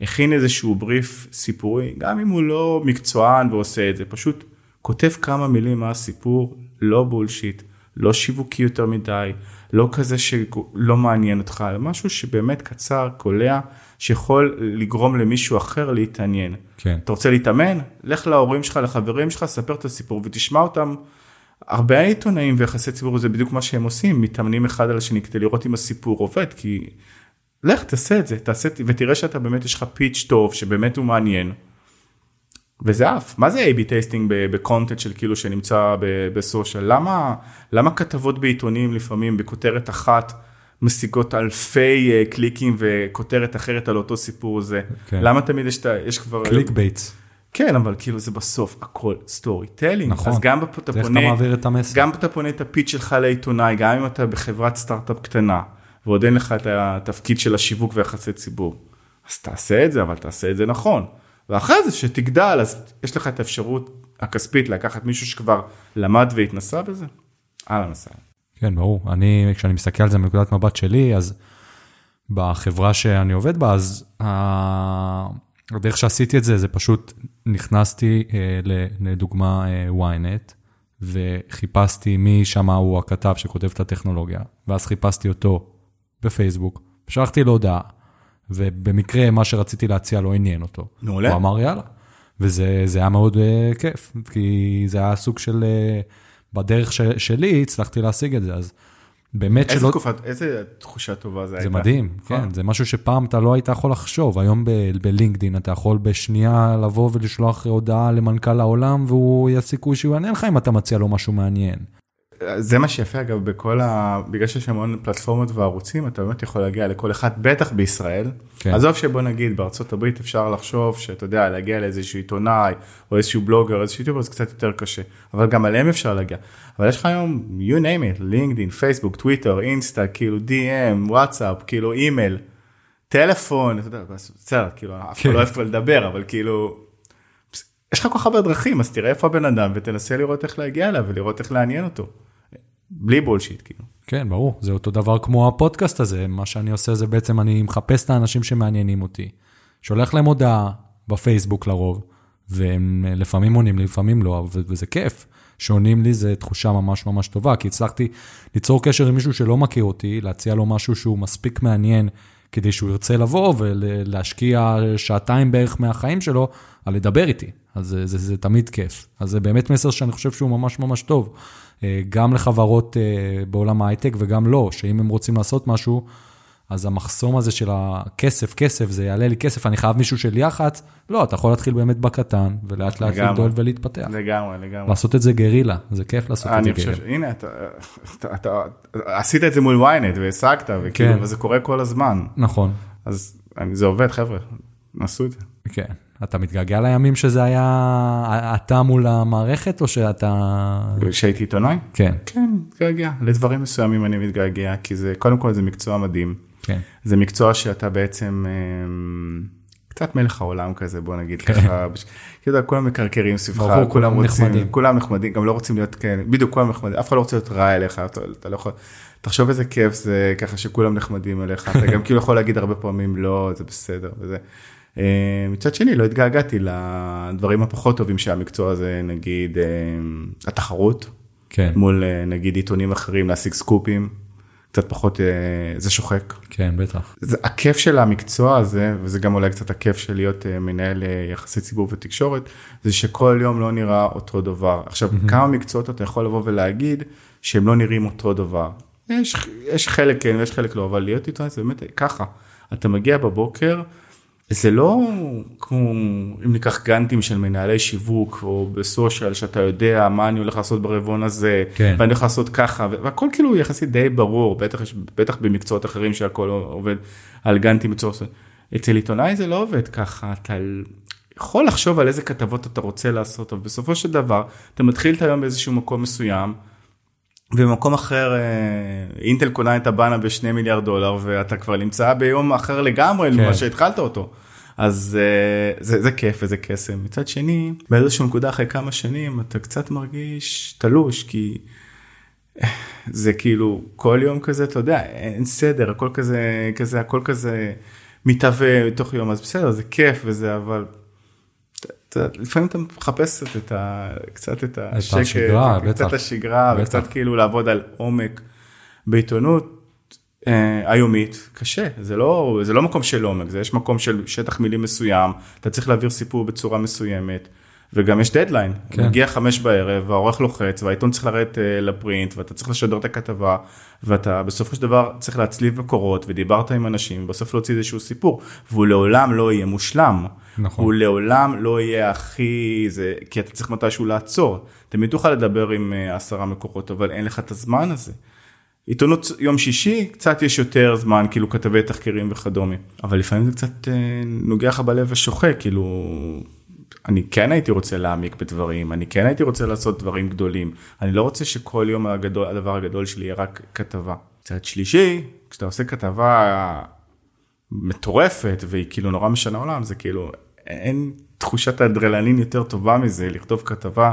הכין איזשהו בריף סיפורי, גם אם הוא לא מקצוען ועושה את זה, פשוט כותב כמה מילים מה הסיפור, לא בולשיט, לא שיווקי יותר מדי, לא כזה שלא מעניין אותך, אלא משהו שבאמת קצר, קולע, שיכול לגרום למישהו אחר להתעניין. כן. אתה רוצה להתאמן? לך להורים שלך, לחברים שלך, ספר את הסיפור ותשמע אותם. הרבה עיתונאים ויחסי ציבור זה בדיוק מה שהם עושים, מתאמנים אחד על השני כדי לראות אם הסיפור עובד, כי לך תעשה את זה, תעשה ותראה שאתה באמת יש לך pitch טוב, שבאמת הוא מעניין. וזה עף. מה זה A-B testing ב content של כאילו שנמצא ב social? למה, למה כתבות בעיתונים לפעמים בכותרת אחת משיגות אלפי אה, קליקים וכותרת אחרת על אותו סיפור הזה? כן. למה תמיד יש, יש כבר... click baits. כן, אבל כאילו זה בסוף הכל storytelling. נכון, אז גם אתה פונה, את המסר. גם אתה פונה את ה pitch שלך לעיתונאי, גם אם אתה בחברת סטארט-אפ קטנה, ועוד אין לך את התפקיד של השיווק ויחסי ציבור. אז תעשה את זה, אבל תעשה את זה נכון. ואחרי זה שתגדל אז יש לך את האפשרות הכספית לקחת מישהו שכבר למד והתנסה בזה, אהלן וסהלן. כן, ברור. אני, כשאני מסתכל על זה מנקודת מבט שלי, אז בחברה שאני עובד בה, אז הדרך שעשיתי את זה, זה פשוט נכנסתי אה, לדוגמה אה, ynet, וחיפשתי מי שם הוא הכתב שכותב את הטכנולוגיה, ואז חיפשתי אותו בפייסבוק, שלחתי לו הודעה. ובמקרה מה שרציתי להציע לא עניין אותו. מעולה. הוא אמר יאללה. וזה היה מאוד uh, כיף, כי זה היה סוג של, uh, בדרך ש, שלי הצלחתי להשיג את זה, אז באמת איזה שלא... תקופת, איזה תחושה טובה זה הייתה. זה מדהים, כן, נכון. זה משהו שפעם אתה לא היית יכול לחשוב, היום בלינקדין אתה יכול בשנייה לבוא ולשלוח הודעה למנכ"ל העולם, והוא יש סיכוי שהוא יענה לך אם אתה מציע לו משהו מעניין. זה מה שיפה אגב בכל ה... בגלל שיש המון פלטפורמות וערוצים אתה באמת יכול להגיע לכל אחד בטח בישראל. כן. עזוב שבוא נגיד בארצות הברית אפשר לחשוב שאתה יודע להגיע לאיזשהו עיתונאי או איזשהו בלוגר איזשהו יוטיובר זה קצת יותר קשה אבל גם עליהם אפשר להגיע. אבל יש לך היום you name it לינקדאין פייסבוק טוויטר אינסטה כאילו DM וואטסאפ כאילו אימייל טלפון אתה יודע בסדר כאילו אף אחד כן. לא אוהב כבר לדבר אבל כאילו. יש לך כל כך הרבה דרכים אז תראה איפה הבן אדם ותנסה לראות איך להגיע אליו ולראות איך לעניין אותו. בלי בולשיט כאילו. כן, ברור, זה אותו דבר כמו הפודקאסט הזה, מה שאני עושה זה בעצם אני מחפש את האנשים שמעניינים אותי, שולח להם הודעה בפייסבוק לרוב, והם אה, לפעמים עונים לי, לפעמים לא, וזה כיף. שעונים לי זה תחושה ממש ממש טובה, כי הצלחתי ליצור קשר עם מישהו שלא מכיר אותי, להציע לו משהו שהוא מספיק מעניין כדי שהוא ירצה לבוא ולהשקיע שעתיים בערך מהחיים שלו על לדבר איתי. אז זה, זה, זה תמיד כיף. אז זה באמת מסר שאני חושב שהוא ממש ממש טוב. אה, גם לחברות אה, בעולם ההייטק וגם לא, שאם הם רוצים לעשות משהו, אז המחסום הזה של הכסף, כסף, זה יעלה לי כסף, אני חייב מישהו של יח"צ, לא, אתה יכול להתחיל באמת בקטן, ולאט לאט. לגדול ולהתפתח. לגמרי לגמרי. לעשות את זה גרילה, זה כיף לעשות את זה אני חושב, גרילה. הנה אתה, אתה, אתה עשית את זה מול ynet והשגת וכאילו כן. וזה קורה כל הזמן נכון, אז אני, זה עובד חבר'ה עשו את זה. כן. אתה מתגעגע לימים שזה היה אתה מול המערכת, או שאתה... כשהייתי עיתונאי? כן, כן, מתגעגע. לדברים מסוימים אני מתגעגע כי זה קודם כל זה מקצוע מדהים. כן. זה מקצוע שאתה בעצם אמ, קצת מלך העולם כזה בוא נגיד כן. ככה, בש- כאילו כולם מקרקרים סביבך, כולם כולם רוצים, נחמדים. כולם נחמדים, גם לא רוצים להיות כן, בדיוק כולם נחמדים, אף אחד לא רוצה להיות רע אליך, אתה, אתה לא יכול, תחשוב איזה כיף זה ככה שכולם נחמדים אליך, אתה גם כאילו יכול להגיד הרבה פעמים לא, זה בסדר וזה. אה, מצד שני לא התגעגעתי לדברים הפחות טובים שהמקצוע הזה נגיד אה, התחרות כן, מול אה, נגיד עיתונים אחרים להשיג סקופים קצת פחות זה שוחק. כן, בטח. זה הכיף של המקצוע הזה וזה גם אולי קצת הכיף של להיות מנהל יחסי ציבור ותקשורת זה שכל יום לא נראה אותו דבר עכשיו כמה מקצועות אתה יכול לבוא ולהגיד שהם לא נראים אותו דבר יש יש חלק כן ויש חלק לא אבל להיות איתו זה באמת ככה אתה מגיע בבוקר. זה לא כמו אם ניקח גאנטים של מנהלי שיווק או בסושיאל שאתה יודע מה אני הולך לעשות ברבעון הזה כן. ואני הולך לעשות ככה והכל כאילו יחסית די ברור בטח בטח במקצועות אחרים שהכל עובד על גאנטים בצורה. אצל עיתונאי זה לא עובד ככה אתה יכול לחשוב על איזה כתבות אתה רוצה לעשות אבל בסופו של דבר אתה מתחיל את היום באיזשהו מקום מסוים. ובמקום אחר אה, אינטל קונה את הבאנה בשני מיליארד דולר ואתה כבר נמצא ביום אחר לגמרי כן. ממה שהתחלת אותו. אז אה, זה, זה כיף וזה קסם. מצד שני, באיזושהי נקודה אחרי כמה שנים אתה קצת מרגיש תלוש כי אה, זה כאילו כל יום כזה אתה יודע אין סדר הכל כזה כזה הכל כזה מתהווה מתוך יום אז בסדר זה כיף וזה אבל. לפעמים אתה מחפש קצת את ה... קצת את השקט, השגרה, קצת בטח. השגרה, בטח. וקצת כאילו לעבוד על עומק בעיתונות אה, היומית, קשה, זה לא, זה לא מקום של עומק, זה יש מקום של שטח מילים מסוים, אתה צריך להעביר סיפור בצורה מסוימת, וגם יש דדליין, כן. מגיע חמש בערב, העורך לוחץ, והעיתון צריך לרדת אה, לפרינט, ואתה צריך לשדר את הכתבה, ואתה בסופו של דבר צריך להצליב מקורות, ודיברת עם אנשים, ובסוף להוציא איזשהו סיפור, והוא לעולם לא יהיה מושלם. נכון. הוא לעולם לא יהיה הכי זה כי אתה צריך מתישהו לעצור תמיד תוכל לדבר עם אה, עשרה מקורות אבל אין לך את הזמן הזה. עיתונות יום שישי קצת יש יותר זמן כאילו כתבי תחקירים וכדומה אבל לפעמים זה קצת אה, נוגע לך בלב ושוחק כאילו אני כן הייתי רוצה להעמיק בדברים אני כן הייתי רוצה לעשות דברים גדולים אני לא רוצה שכל יום הגדול הדבר הגדול שלי יהיה רק כתבה. צד שלישי כשאתה עושה כתבה מטורפת והיא כאילו נורא משנה עולם זה כאילו אין תחושת אדרנלין יותר טובה מזה לכתוב כתבה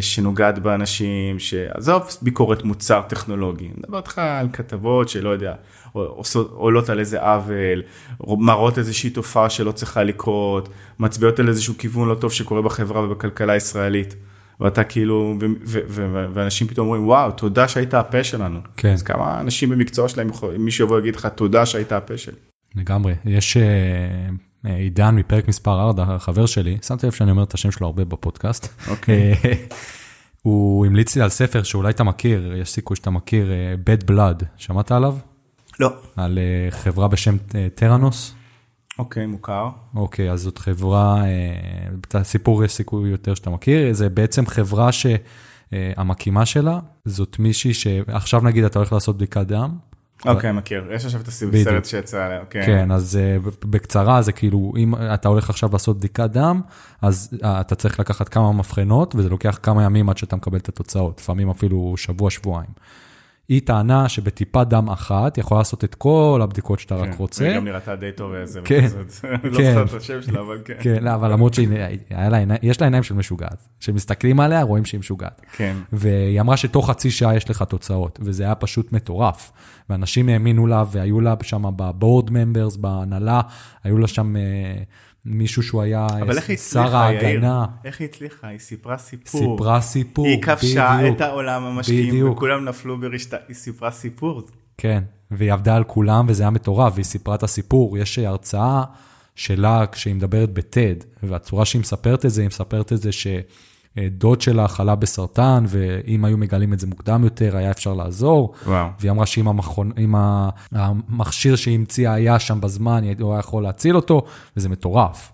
שנוגעת באנשים שעזוב ביקורת מוצר טכנולוגי אני מדבר איתך על כתבות שלא יודע עולות על איזה עוול מראות איזושהי תופעה שלא צריכה לקרות מצביעות על איזשהו כיוון לא טוב שקורה בחברה ובכלכלה הישראלית. ואתה כאילו ו- ו- ו- ואנשים פתאום אומרים וואו תודה שהיית הפה שלנו. כן. אז כמה אנשים במקצוע שלהם מישהו יבוא ויגיד לך תודה שהיית הפה שלי. לגמרי. יש אה, אה, עידן מפרק מספר 4, החבר שלי, שמתי לב שאני אומר את השם שלו הרבה בפודקאסט. אוקיי. אה, הוא המליץ לי על ספר שאולי אתה מכיר, יש סיכוי שאתה מכיר, אה, Bad Blood, שמעת עליו? לא. על אה, חברה בשם אה, טראנוס. אוקיי מוכר. אוקיי, אז זאת חברה, אה, את הסיפור יש סיכוי יותר שאתה מכיר, זה בעצם חברה אה, המקימה שלה, זאת מישהי שעכשיו נגיד אתה הולך לעשות בדיקת דם. אוקיי, מכיר. יש עכשיו את. הסרט שיצא עליה, כן. כן, אז אה, בקצרה זה כאילו, אם אתה הולך עכשיו לעשות בדיקת דם, אז אה, אתה צריך לקחת כמה מבחנות, וזה לוקח כמה ימים עד שאתה מקבל את התוצאות, לפעמים אפילו שבוע, שבועיים. היא טענה שבטיפת דם אחת יכולה לעשות את כל הבדיקות שאתה רק כן. רוצה. היא גם נראתה די טוב איזה, כן. <laughs> לא כן. זוכר את השם שלה, אבל כן. כן, לא, אבל למרות שיש לה עיניים של משוגעת. כשמסתכלים עליה רואים שהיא משוגעת. כן. והיא אמרה שתוך חצי שעה יש לך תוצאות, וזה היה פשוט מטורף. ואנשים האמינו לה, והיו לה שם בבורד ממברס, בהנהלה, היו לה שם אה, מישהו שהוא היה אה, שר? ההגנה. איך היא הצליחה? היא סיפרה סיפור. סיפרה סיפור, היא כבשה בדיוק. את העולם המשקיעים, בדיוק. וכולם נפלו ברשתה, היא סיפרה סיפור. כן, והיא עבדה על כולם, וזה היה מטורף, והיא סיפרה את הסיפור. יש הרצאה שלה כשהיא מדברת בטד, והצורה שהיא מספרת את זה, היא מספרת את זה שדוד שלה חלה בסרטן, ואם היו מגלים את זה מוקדם יותר, היה אפשר לעזור. וואו. והיא אמרה שאם המכון, המכשיר שהיא המציאה היה שם בזמן, הוא היה יכול להציל אותו, וזה מטורף.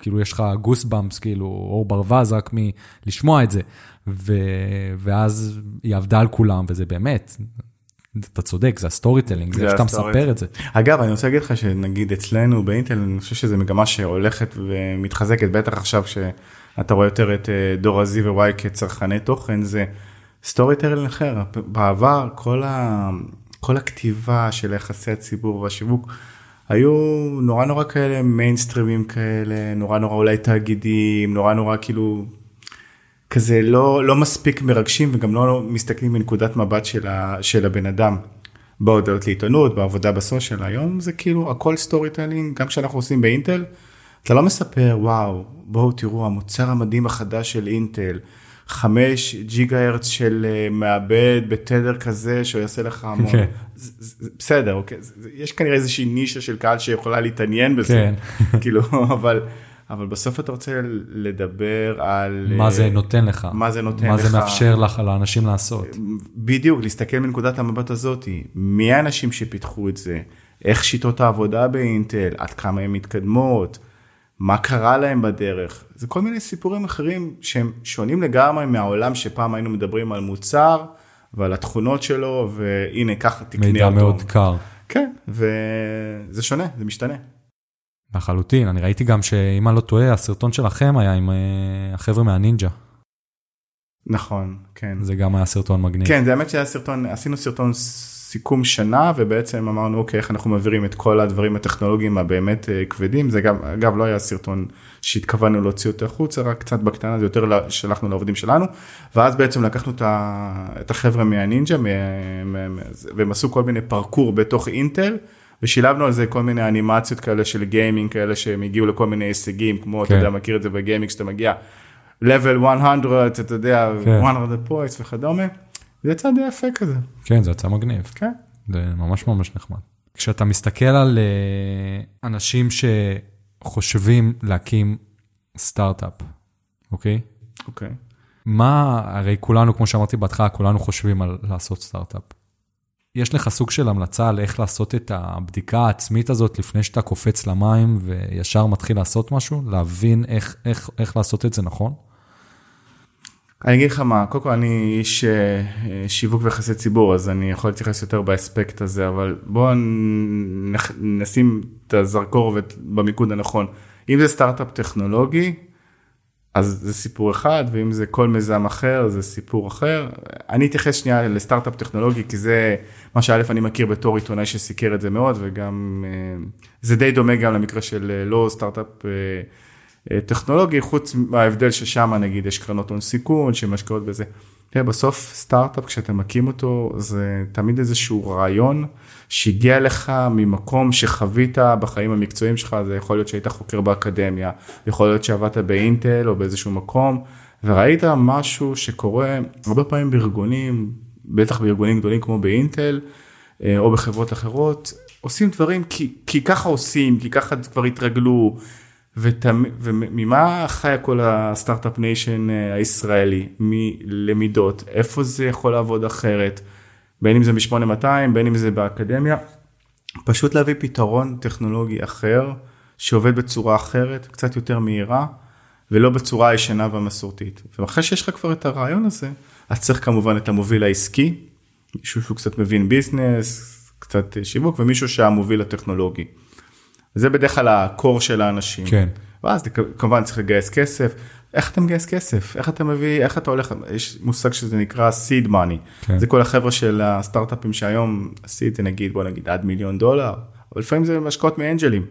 כאילו, יש לך גוסבאמפס, כאילו, אור ברווז רק מלשמוע את זה. ו... ואז היא עבדה על כולם, וזה באמת, אתה צודק, זה ה storytelling, זה איך שאתה מספר את זה. אגב, אני רוצה להגיד לך שנגיד אצלנו באינטל, אני חושב שזו מגמה שהולכת ומתחזקת, בטח עכשיו שאתה רואה יותר את אה, דור ה-Z ו-Y כצרכני תוכן, זה storytelling אחר. בעבר, כל, ה... כל הכתיבה של יחסי הציבור והשיווק, היו נורא נורא כאלה מיינסטרימים כאלה, נורא נורא אולי תאגידים, נורא נורא כאילו כזה לא, לא מספיק מרגשים וגם לא מסתכלים מנקודת מבט של, ה, של הבן אדם. בהודעות לעיתונות, בעבודה ב social, היום זה כאילו הכל storytelling, גם כשאנחנו עושים באינטל, אתה לא מספר וואו, בואו תראו המוצר המדהים החדש של אינטל, 5 ג'יגה הרץ של אה, מעבד בתדר כזה שהוא יעשה לך המון, כן. זה- זה- בסדר, אוקיי, זה- זה- יש כנראה איזושהי נישה של קהל שיכולה להתעניין בזה, כן. <laughs> כאילו, אבל, אבל בסוף אתה רוצה לדבר על... מה אה, זה נותן לך? מה זה נותן מה לך? זה מאפשר לך, לאנשים לעשות? בדיוק, להסתכל מנקודת המבט הזאתי, מי האנשים שפיתחו את זה, איך שיטות העבודה באינטל, עד כמה הן מתקדמות, מה קרה להם בדרך, זה כל מיני סיפורים אחרים שהם שונים לגמרי מהעולם שפעם היינו מדברים על מוצר ועל התכונות שלו, והנה ככה תקנה מידע אותו. מאוד קר. כן, וזה שונה, זה משתנה. לחלוטין, אני ראיתי גם שאם אני לא טועה, הסרטון שלכם היה עם אה, החבר'ה מהנינג'ה. נכון, כן. זה גם היה סרטון מגניב. כן, זה האמת שהיה סרטון, עשינו סרטון סיכום שנה ובעצם אמרנו אוקיי איך אנחנו מעבירים את כל הדברים הטכנולוגיים הבאמת אה, כבדים זה גם אגב לא היה סרטון שהתכוונו להוציא אותו החוצה רק קצת בקטנה זה יותר שלחנו לעובדים שלנו ואז בעצם לקחנו את, החבר'ה מהנינג'ה והם עשו כל מיני פרקור בתוך אינטל. ושילבנו על זה כל מיני אנימציות כאלה של גיימינג כאלה שהם הגיעו לכל מיני הישגים כמו אתה כן. יודע מכיר את זה בגיימינג שאתה מגיע level 100 אתה יודע כן. 100 points וכדומה. זה יצא די יפה כזה. כן, זה יצא מגניב. כן. זה ממש ממש נחמד. כשאתה מסתכל על אה, אנשים שחושבים להקים סטארט-אפ, אוקיי? אוקיי. מה, הרי כולנו, כמו שאמרתי בהתחלה, כולנו חושבים על לעשות סטארט-אפ. יש לך סוג של המלצה על איך לעשות את הבדיקה העצמית הזאת לפני שאתה קופץ למים וישר מתחיל לעשות משהו? להבין איך, איך, איך לעשות את זה נכון? אני אגיד לך מה, קודם כל אני איש אה, שיווק ויחסי ציבור, אז אני יכול להתייחס יותר באספקט הזה, אבל בואו נשים את הזרקור במיקוד הנכון. אם זה סטארט-אפ טכנולוגי, אז זה סיפור אחד, ואם זה כל מיזם אחר, זה סיפור אחר. אני אתייחס שנייה לסטארט-אפ טכנולוגי, כי זה מה שא' אני מכיר בתור עיתונאי שסיקר את זה מאוד, וגם אה, זה די דומה גם למקרה של אה, לא סטארט-אפ טכנולוגי, חוץ מההבדל ששם נגיד יש קרנות הון סיכון שמשקיעות בזה. תראה, בסוף סטארט-אפ כשאתה מקים אותו זה תמיד איזשהו רעיון שהגיע לך ממקום שחווית בחיים המקצועיים שלך, זה יכול להיות שהיית חוקר באקדמיה, יכול להיות שעבדת באינטל או באיזשהו מקום, וראית משהו שקורה הרבה פעמים בארגונים, בטח בארגונים גדולים כמו באינטל אה, או בחברות אחרות, עושים דברים כי, כי ככה עושים, כי ככה כבר התרגלו. וממה חיה כל ה startup nation אה, הישראלי? מלמידות, איפה זה יכול לעבוד אחרת? בין אם זה ב-8200, בין אם זה באקדמיה. פשוט להביא פתרון טכנולוגי אחר, שעובד בצורה אחרת, קצת יותר מהירה, ולא בצורה הישנה והמסורתית. ואחרי שיש לך כבר את הרעיון הזה, אז צריך כמובן את המוביל העסקי, מישהו שהוא קצת מבין ביזנס, קצת שיווק, ומישהו שהמוביל הטכנולוגי. זה בדרך כלל הקור של האנשים. כן. ואז כמובן צריך לגייס כסף. איך אתה מגייס כסף? איך אתה מביא, איך אתה הולך, יש מושג שזה נקרא seed money. כן. זה כל החבר'ה של הסטארט-אפים שהיום seed זה נגיד, בוא נגיד עד מיליון דולר, אבל לפעמים זה השקעות מאנג'לים.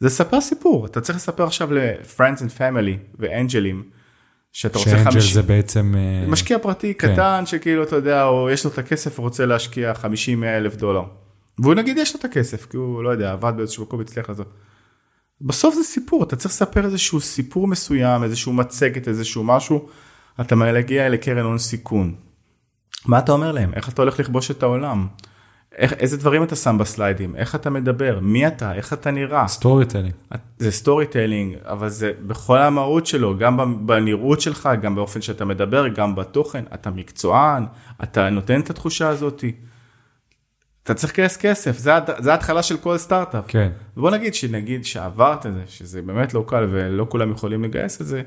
זה לספר סיפור, אתה צריך לספר עכשיו ל-friends and family ואנג'לים. שאתה רוצה 50... שאנג'ל זה בעצם... אה, משקיע פרטי כן. קטן שכאילו אתה יודע, או יש לו את הכסף, הוא רוצה להשקיע 50 אלף דולר. והוא נגיד יש לו את הכסף, כי הוא לא יודע, עבד באיזשהו מקום, הצליח לעשות. בסוף זה סיפור, אתה צריך לספר איזשהו סיפור מסוים, איזשהו מצגת, איזשהו משהו, אתה מגיע לקרן הון סיכון. מה אתה אומר להם? איך אתה הולך לכבוש את העולם? איך, איזה דברים אתה שם בסליידים? איך אתה מדבר? מי אתה? איך אתה נראה? storytelling. זה storytelling, אבל זה בכל המהות שלו, גם בנראות שלך, גם באופן שאתה מדבר, גם בתוכן. אתה מקצוען, אתה נותן את התחושה הזאתי. אתה צריך לגייס כסף, זה, זה ההתחלה של כל סטארט-אפ. כן. בוא נגיד שנגיד שעברת את זה, שזה באמת לא קל ולא כולם יכולים לגייס את זה,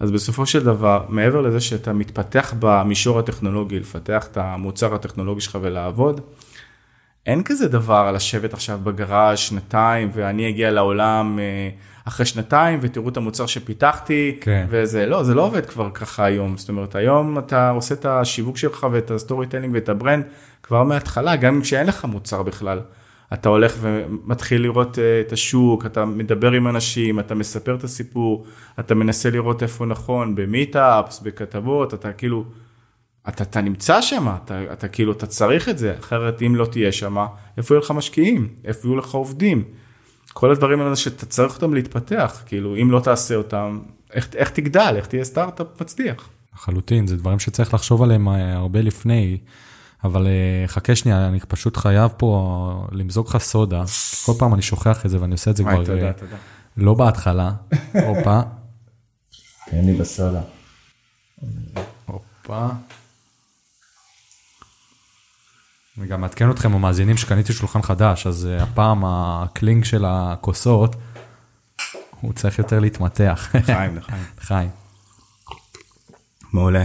אז בסופו של דבר, מעבר לזה שאתה מתפתח במישור הטכנולוגי, לפתח את המוצר הטכנולוגי שלך ולעבוד, אין כזה דבר לשבת עכשיו בגראז' שנתיים ואני אגיע לעולם אה, אחרי שנתיים ותראו את המוצר שפיתחתי כן. וזה לא זה לא עובד כבר ככה היום זאת אומרת היום אתה עושה את השיווק שלך ואת ה storytelling ואת ה brand כבר מההתחלה גם כשאין לך מוצר בכלל. אתה הולך ומתחיל לראות אה, את השוק, אתה מדבר עם אנשים, אתה מספר את הסיפור, אתה מנסה לראות איפה נכון, במיטאפס, בכתבות, אתה כאילו, אתה, אתה נמצא שם, אתה, אתה כאילו, אתה צריך את זה, אחרת אם לא תהיה שם, איפה יהיו לך משקיעים, איפה יהיו לך עובדים. כל הדברים האלה שאתה צריך אותם להתפתח, כאילו, אם לא תעשה אותם, איך, איך תגדל, איך תהיה סטארט-אפ מצליח. לחלוטין, זה דברים שצריך לחשוב עליהם אה, הרבה לפני. אבל אה, חכה שנייה, אני פשוט חייב פה למזוג לך סודה. כל פעם אני שוכח את זה ואני עושה את זה כבר... תודה, אה, תודה. לא בהתחלה. הופה. <laughs> תן לי בסודה. הופה. אני גם מעדכן אתכם, המאזינים, שקניתי שולחן חדש, אז אה, הפעם הקלינג של הכוסות, הוא צריך יותר להתמתח. לחיים, <laughs> לחיים. לחיים. מעולה.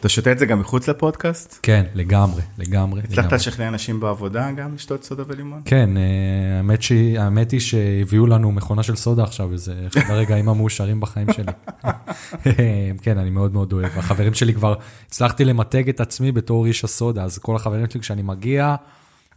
אתה שותה את זה גם מחוץ לפודקאסט? כן, לגמרי, לגמרי. הצלחת לשכנע אנשים בעבודה גם לשתות סודה ולימון? כן, אה, האמת, ש... האמת היא שהביאו לנו מכונה של סודה עכשיו, וזה אחד הרגעים המאושרים בחיים שלי. כן, אני מאוד מאוד אוהב. החברים שלי כבר, הצלחתי למתג את עצמי בתור איש הסודה, אז כל החברים שלי, כשאני מגיע,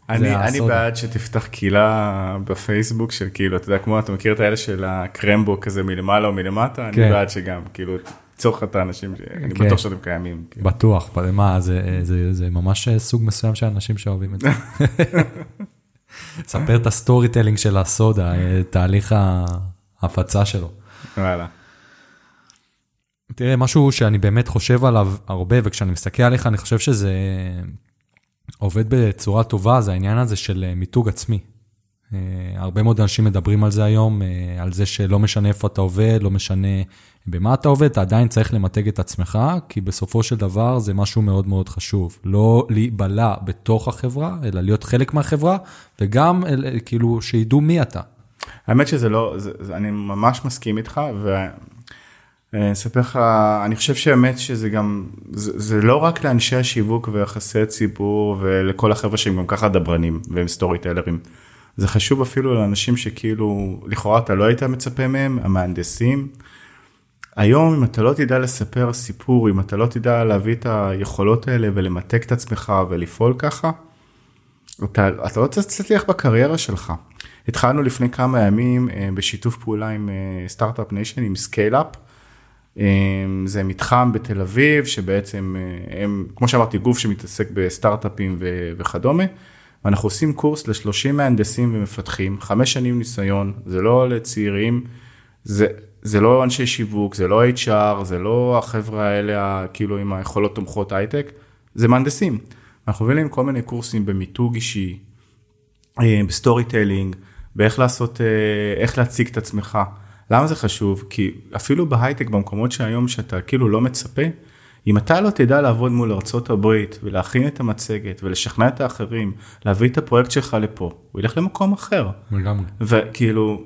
אני, אני בעד שתפתח קהילה בפייסבוק של כאילו, אתה יודע, כמו אתה מכיר את האלה של הקרמבו כזה מלמעלה או מלמטה, כן. אני בעד שגם, כאילו, ליצור לך את האנשים שאני כן. בטוח שאתם קיימים. כן. בטוח, מה, זה, זה, זה ממש סוג מסוים של אנשים שאוהבים את זה. <laughs> ספר את ה storytelling של הסודה, תהליך ההפצה שלו. וואלה. תראה, משהו שאני באמת חושב עליו הרבה, וכשאני מסתכל עליך, אני חושב שזה עובד בצורה טובה, זה העניין הזה של מיתוג עצמי. אה, הרבה מאוד אנשים מדברים על זה היום, אה, על זה שלא משנה איפה אתה עובד, לא משנה במה אתה עובד, אתה עדיין צריך למתג את עצמך, כי בסופו של דבר זה משהו מאוד מאוד חשוב. לא להיבלע בתוך החברה, אלא להיות חלק מהחברה, וגם כאילו שידעו מי אתה. האמת שזה לא, זה, זה, אני ממש מסכים איתך, ואני אספר לך, אני חושב שהאמת שזה גם, זה, זה לא רק לאנשי השיווק ויחסי הציבור ולכל החבר'ה שהם גם ככה דברנים והם סטורי טיילרים. זה חשוב אפילו לאנשים שכאילו, לכאורה אתה לא היית מצפה מהם, המהנדסים. היום אם אתה לא תדע לספר סיפור, אם אתה לא תדע להביא את היכולות האלה ולמתק את עצמך ולפעול ככה, אתה, אתה לא תצליח בקריירה שלך. התחלנו לפני כמה ימים אה, בשיתוף פעולה עם Startup Nation, עם ScaleUp. אה, זה מתחם בתל אביב, שבעצם אה, הם, כמו שאמרתי, גוף שמתעסק בסטארט-אפים וכדומה. ואנחנו עושים קורס ל-30 מהנדסים ומפתחים, חמש שנים ניסיון, זה לא לצעירים, זה, זה לא אנשי שיווק, זה לא HR, זה לא החבר'ה האלה כאילו עם היכולות תומכות הייטק, זה מהנדסים. אנחנו מבינים כל מיני קורסים במיתוג אישי, אה, ב storytelling, באיך לעשות, אה, איך להציג את עצמך. למה זה חשוב? כי אפילו בהייטק, במקומות שהיום שאתה כאילו לא מצפה, אם אתה לא תדע לעבוד מול ארצות הברית ולהכין את המצגת ולשכנע את האחרים, להביא את הפרויקט שלך לפה, הוא ילך למקום אחר. לגמרי. וכאילו,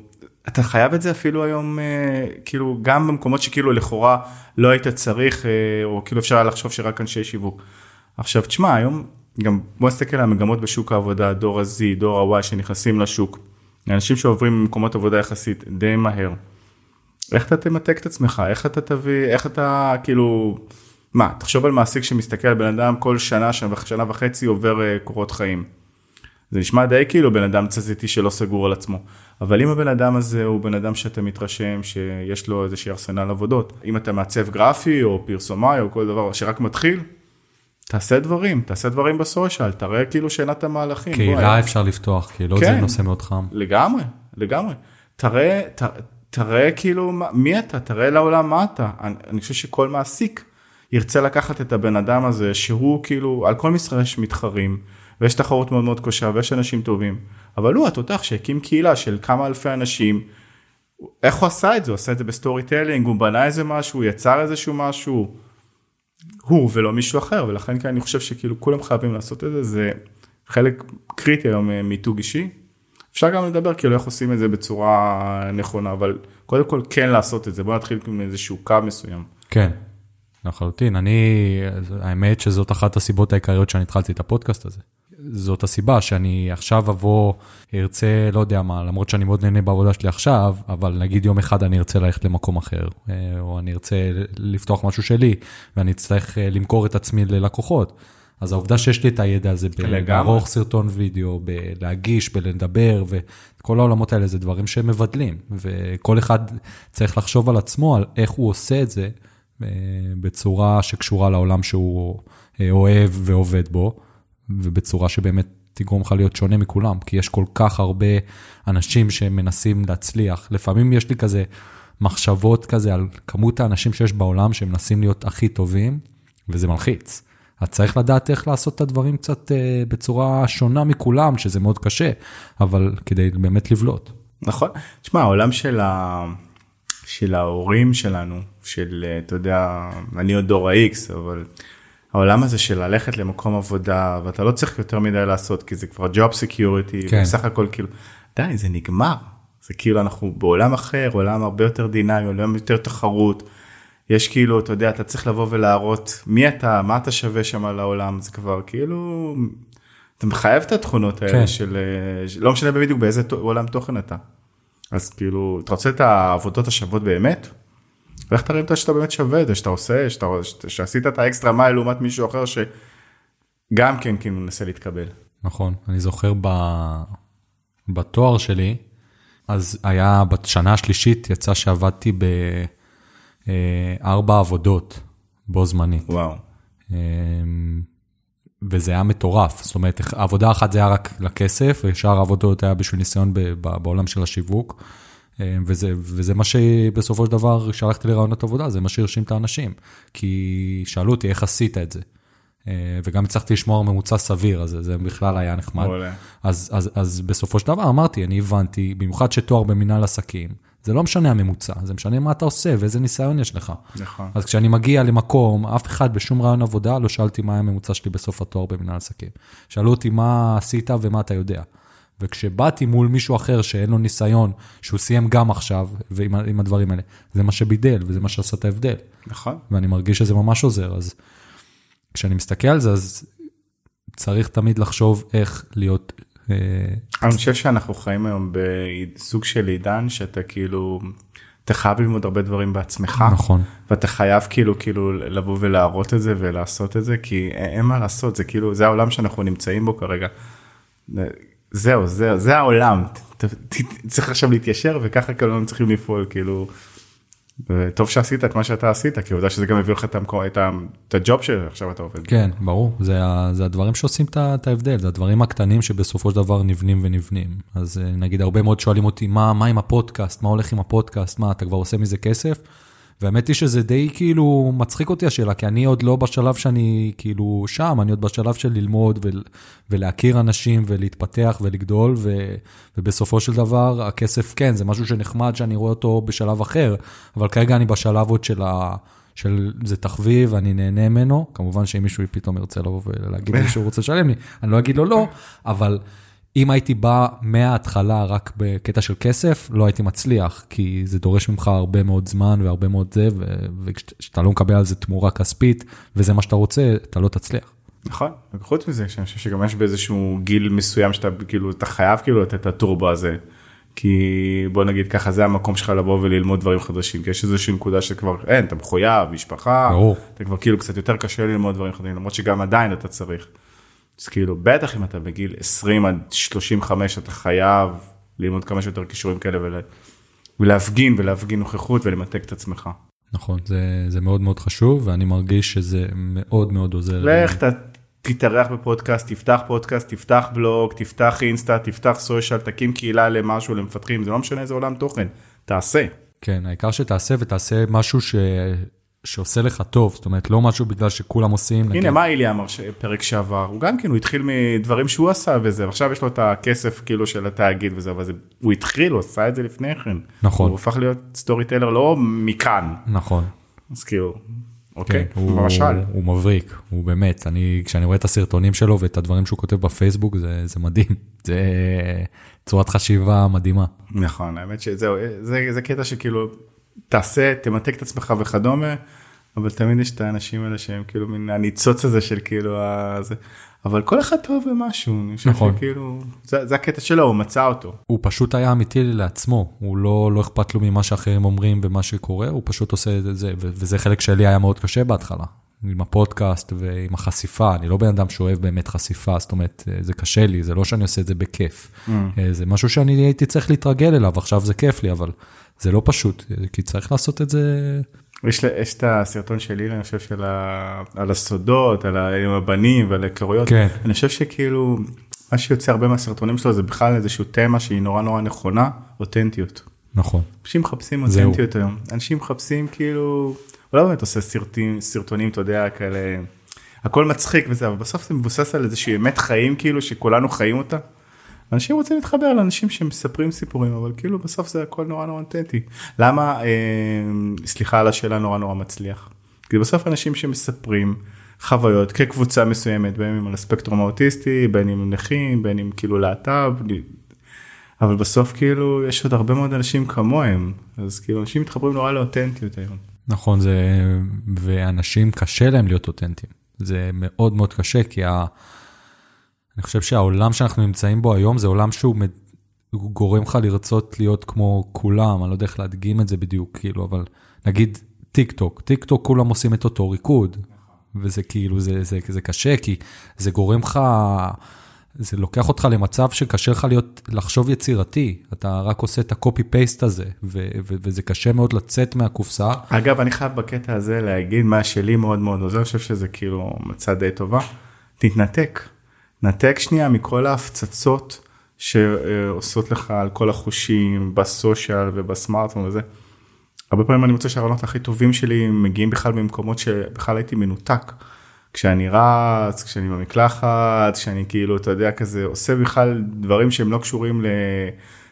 אתה חייב את זה אפילו היום, אה, כאילו, גם במקומות שכאילו לכאורה לא היית צריך, אה, או כאילו אפשר היה לחשוב שרק אנשי שיווק. עכשיו, תשמע, היום, גם בוא נסתכל על המגמות בשוק העבודה, דור ה-Z, דור ה-Y שנכנסים לשוק. אנשים שעוברים ממקומות עבודה יחסית די מהר. איך אתה תמתק את עצמך, איך אתה תביא, איך אתה כאילו, מה, תחשוב על מעסיק שמסתכל על בן אדם כל שנה, שנה, וחצי עובר קורות חיים. זה נשמע די כאילו בן אדם תזזיתי שלא סגור על עצמו. אבל אם הבן אדם הזה הוא בן אדם שאתה מתרשם שיש לו איזושהי ארסנל עבודות, אם אתה מעצב גרפי או פרסומאי או כל דבר שרק מתחיל, תעשה דברים, תעשה דברים ב social, תראה כאילו שאלת המהלכים. קהילה בוא, אפשר לפתוח, קהילות כן, זה נושא מאוד חם. לגמרי, לגמרי. תראה, ת, תראה כאילו מי אתה, תראה לעולם מה אתה. אני, אני חושב שכל מעסיק ירצה לקחת את הבן אדם הזה שהוא כאילו, על כל משרה יש מתחרים. ויש תחרות מאוד מאוד קשה ויש אנשים טובים, אבל הוא התותח שהקים קהילה של כמה אלפי אנשים, איך הוא עשה את זה? הוא עשה את זה ב storytelling, הוא בנה איזה משהו, הוא יצר איזשהו משהו, הוא ולא מישהו אחר, ולכן כאן אני חושב שכאילו כולם חייבים לעשות את זה, זה חלק קריטי היום אה, מיתוג אישי. אפשר גם לדבר כאילו איך עושים את זה בצורה נכונה, אבל קודם כל כן לעשות את זה, בוא נתחיל עם איזשהו קו מסוים. כן, לחלוטין. אני, האמת שזאת אחת הסיבות העיקריות שאני התחלתי את הפודקאסט הזה. זאת הסיבה שאני עכשיו אבוא, ארצה, לא יודע מה, למרות שאני מאוד נהנה בעבודה שלי עכשיו, אבל נגיד יום אחד אני ארצה ללכת למקום אחר, אה, או אני ארצה לפתוח משהו שלי, ואני אצטרך אה, למכור את עצמי ללקוחות. אז העובדה שיש לי את הידע הזה בערוך סרטון וידאו, בלהגיש, בלדבר, וכל העולמות האלה זה דברים שהם מבדלים, וכל אחד צריך לחשוב על עצמו, על איך הוא עושה את זה בצורה שקשורה לעולם שהוא אוהב ועובד בו. ובצורה שבאמת תגרום לך להיות שונה מכולם, כי יש כל כך הרבה אנשים שמנסים להצליח. לפעמים יש לי כזה מחשבות כזה על כמות האנשים שיש בעולם שמנסים להיות הכי טובים, וזה מלחיץ. אז צריך לדעת איך לעשות את הדברים קצת אה, בצורה שונה מכולם, שזה מאוד קשה, אבל כדי באמת לבלוט. נכון. תשמע, העולם של, ה... של ההורים שלנו, של, אה, אתה יודע, אני עוד דור ה-X, אבל העולם הזה של ללכת למקום עבודה ואתה לא צריך יותר מדי לעשות כי זה כבר job security כן. בסך הכל כאילו די זה נגמר זה כאילו אנחנו בעולם אחר עולם הרבה יותר דינמי עולם יותר תחרות. יש כאילו אתה יודע אתה צריך לבוא ולהראות מי אתה מה אתה שווה שם לעולם זה כבר כאילו אתה מחייב את התכונות האלה כן. של לא משנה בדיוק באיזה עולם תוכן אתה. אז כאילו אתה רוצה את העבודות השוות באמת ואיך תרים את שאתה באמת שווה את זה, שאתה עושה, שאתה, שעשית את האקסטרה מייל לעומת מישהו אחר שגם כן כאילו מנסה להתקבל. נכון, אני זוכר ב... בתואר שלי, אז היה בשנה השלישית יצא שעבדתי בארבע אה, עבודות בו זמנית. וואו. אמ, וזה היה מטורף, זאת אומרת, עבודה אחת זה היה רק לכסף, ושאר העבודות היה בשביל ניסיון בעולם של השיווק. אה, וזה, וזה מה שבסופו של דבר, כשהלכתי לרעיונות עבודה, זה מה שהרשים את האנשים. כי שאלו אותי, איך עשית את זה? אה, וגם הצלחתי לשמור ממוצע סביר, אז זה בכלל היה נחמד. אז, אז, אז בסופו של דבר אמרתי, אני הבנתי, במיוחד שתואר במנהל עסקים, זה לא משנה הממוצע, זה משנה מה אתה עושה ואיזה ניסיון יש לך. נכון. אז כשאני מגיע למקום, אף אחד בשום רעיון עבודה לא שאלתי מה היה הממוצע שלי בסוף התואר במנהל עסקים. שאלו אותי מה עשית ומה אתה יודע. וכשבאתי מול מישהו אחר שאין לו ניסיון, שהוא סיים גם עכשיו, ועם הדברים האלה, זה מה שבידל וזה מה שעשה את ההבדל. נכון. ואני מרגיש שזה ממש עוזר, אז כשאני מסתכל על זה, אז צריך תמיד לחשוב איך להיות... אה, אני חושב שאנחנו חיים היום בסוג של עידן שאתה כאילו, אתה חייב ללמוד הרבה דברים בעצמך. נכון. ואתה חייב כאילו כאילו לבוא ולהראות את זה ולעשות את זה, כי אין מה לעשות, זה כאילו, זה העולם שאנחנו נמצאים בו כרגע. זהו, זהו, זה העולם, צריך עכשיו להתיישר וככה כולם צריכים לפעול, כאילו, טוב שעשית את מה שאתה עשית, כי עובדה שזה גם מביא לך את, המקום, את, ה, את הג'וב שעכשיו אתה עובד. כן, ברור, זה, זה הדברים שעושים את ההבדל, זה הדברים הקטנים שבסופו של דבר נבנים ונבנים. אז אה, נגיד, הרבה מאוד שואלים אותי, מה, מה עם הפודקאסט, מה הולך עם הפודקאסט, מה, אתה כבר עושה מזה כסף? והאמת היא שזה די כאילו מצחיק אותי השאלה, כי אני עוד לא בשלב שאני כאילו שם, אני עוד בשלב של ללמוד ול, ולהכיר אנשים ולהתפתח ולגדול, ו, ובסופו של דבר הכסף כן, זה משהו שנחמד שאני רואה אותו בשלב אחר, אבל כרגע אני בשלב עוד של ה... של זה תחביב, אני נהנה ממנו, כמובן שאם מישהו פתאום ירצה לבוא ולהגיד לי שהוא רוצה לשלם לי, אני לא אגיד לו לא, אבל אם הייתי בא מההתחלה רק בקטע של כסף, לא הייתי מצליח, כי זה דורש ממך הרבה מאוד זמן והרבה מאוד זה, וכשאתה לא מקבל על זה תמורה כספית, וזה מה שאתה רוצה, אתה לא תצליח. נכון, וחוץ מזה, שאני חושב שגם יש באיזשהו גיל מסוים שאתה כאילו, אתה חייב כאילו לתת את הטורבו הזה. כי בוא נגיד ככה זה המקום שלך לבוא וללמוד דברים חדשים כי יש איזושהי נקודה שכבר אין אתה מחויב משפחה ברור. אתה כבר כאילו קצת יותר קשה ללמוד דברים חדשים למרות שגם עדיין אתה צריך. אז כאילו בטח אם אתה בגיל 20 עד 35 אתה חייב ללמוד כמה שיותר כישורים כאלה ולה, ולהפגין ולהפגין נוכחות ולמתק את עצמך. נכון זה זה מאוד מאוד חשוב ואני מרגיש שזה מאוד מאוד עוזר. לך ת, תתארח בפודקאסט תפתח פודקאסט תפתח בלוג תפתח אינסטה תפתח סושיאל תקים קהילה למשהו למפתחים זה לא משנה איזה עולם תוכן תעשה. כן העיקר שתעשה ותעשה משהו ש... שעושה לך טוב, זאת אומרת, לא משהו בגלל שכולם עושים. הנה, מה אילי אמר פרק שעבר? הוא גם כן, הוא התחיל מדברים שהוא עשה וזה, ועכשיו יש לו את הכסף כאילו של התאגיד וזה, אבל זה, הוא התחיל, הוא עשה את זה לפני כן. נכון. הוא הפך להיות סטורי טיילר לא מכאן. נכון. אז כאילו, אוקיי, כן, הוא, למשל. הוא, הוא מבריק, הוא באמת, אני, כשאני רואה את הסרטונים שלו ואת הדברים שהוא כותב בפייסבוק, זה, זה מדהים. <laughs> זה צורת חשיבה מדהימה. נכון, האמת שזהו, זה, זה קטע שכאילו, תעשה, תמתק את עצמך וכדומה, אבל תמיד יש את האנשים האלה שהם כאילו מין הניצוץ הזה של כאילו, הזה. אבל כל אחד טוב במשהו, אני חושב נכון. שכאילו, זה, זה הקטע שלו, הוא מצא אותו. הוא פשוט היה אמיתי לעצמו, הוא לא, לא אכפת לו ממה שאחרים אומרים ומה שקורה, הוא פשוט עושה את זה, וזה חלק שלי היה מאוד קשה בהתחלה. עם הפודקאסט ועם החשיפה, אני לא בן אדם שאוהב באמת חשיפה, זאת אומרת, זה קשה לי, זה לא שאני עושה את זה בכיף. Mm. זה משהו שאני הייתי צריך להתרגל אליו, עכשיו זה כיף לי, אבל זה לא פשוט, כי צריך לעשות את זה. יש, יש את הסרטון שלי, אני חושב, של ה, על הסודות, על ה, עם הבנים ועל ההיכרויות. כן. אני חושב שכאילו, מה שיוצא הרבה מהסרטונים שלו זה בכלל איזשהו תמה שהיא נורא נורא נכונה, אותנטיות. נכון. אנשים מחפשים אותנטיות זהו. היום. אנשים מחפשים כאילו, הוא לא באמת עושה סרטים, סרטונים, אתה יודע, כאלה, הכל מצחיק וזה, אבל בסוף זה מבוסס על איזושהי אמת חיים כאילו, שכולנו חיים אותה. אנשים רוצים להתחבר לאנשים שמספרים סיפורים אבל כאילו בסוף זה הכל נורא נורא אותנטי. למה אה, סליחה על השאלה נורא נורא מצליח. כי בסוף אנשים שמספרים חוויות כקבוצה מסוימת בין אם על הספקטרום האוטיסטי בין אם נכים בין אם כאילו להט"ב. אבל בסוף כאילו יש עוד הרבה מאוד אנשים כמוהם אז כאילו אנשים מתחברים נורא לאותנטיות היום. נכון זה ואנשים קשה להם להיות אותנטיים זה מאוד מאוד קשה כי ה... אני חושב שהעולם שאנחנו נמצאים בו היום זה עולם שהוא גורם לך לרצות להיות כמו כולם, אני לא יודע איך להדגים את זה בדיוק, כאילו, אבל נגיד טיק טוק, טיק טוק כולם עושים את אותו ריקוד, וזה כאילו, זה, זה, זה קשה, כי זה גורם לך, זה לוקח אותך למצב שקשה לך להיות, לחשוב יצירתי, אתה רק עושה את ה copy paste הזה, ו, ו, וזה קשה מאוד לצאת מהקופסה. אגב, אני חייב בקטע הזה להגיד מה שלי מאוד מאוד עוזר, אני חושב שזה כאילו עצה די טובה, תתנתק. נתק שנייה מכל ההפצצות שעושות לך על כל החושים ב social ובסמארטפון וזה. הרבה פעמים אני מוצא שהרעיונות הכי טובים שלי מגיעים בכלל ממקומות שבכלל הייתי מנותק. כשאני רץ, כשאני במקלחת, כשאני כאילו, אתה יודע, כזה עושה בכלל דברים שהם לא קשורים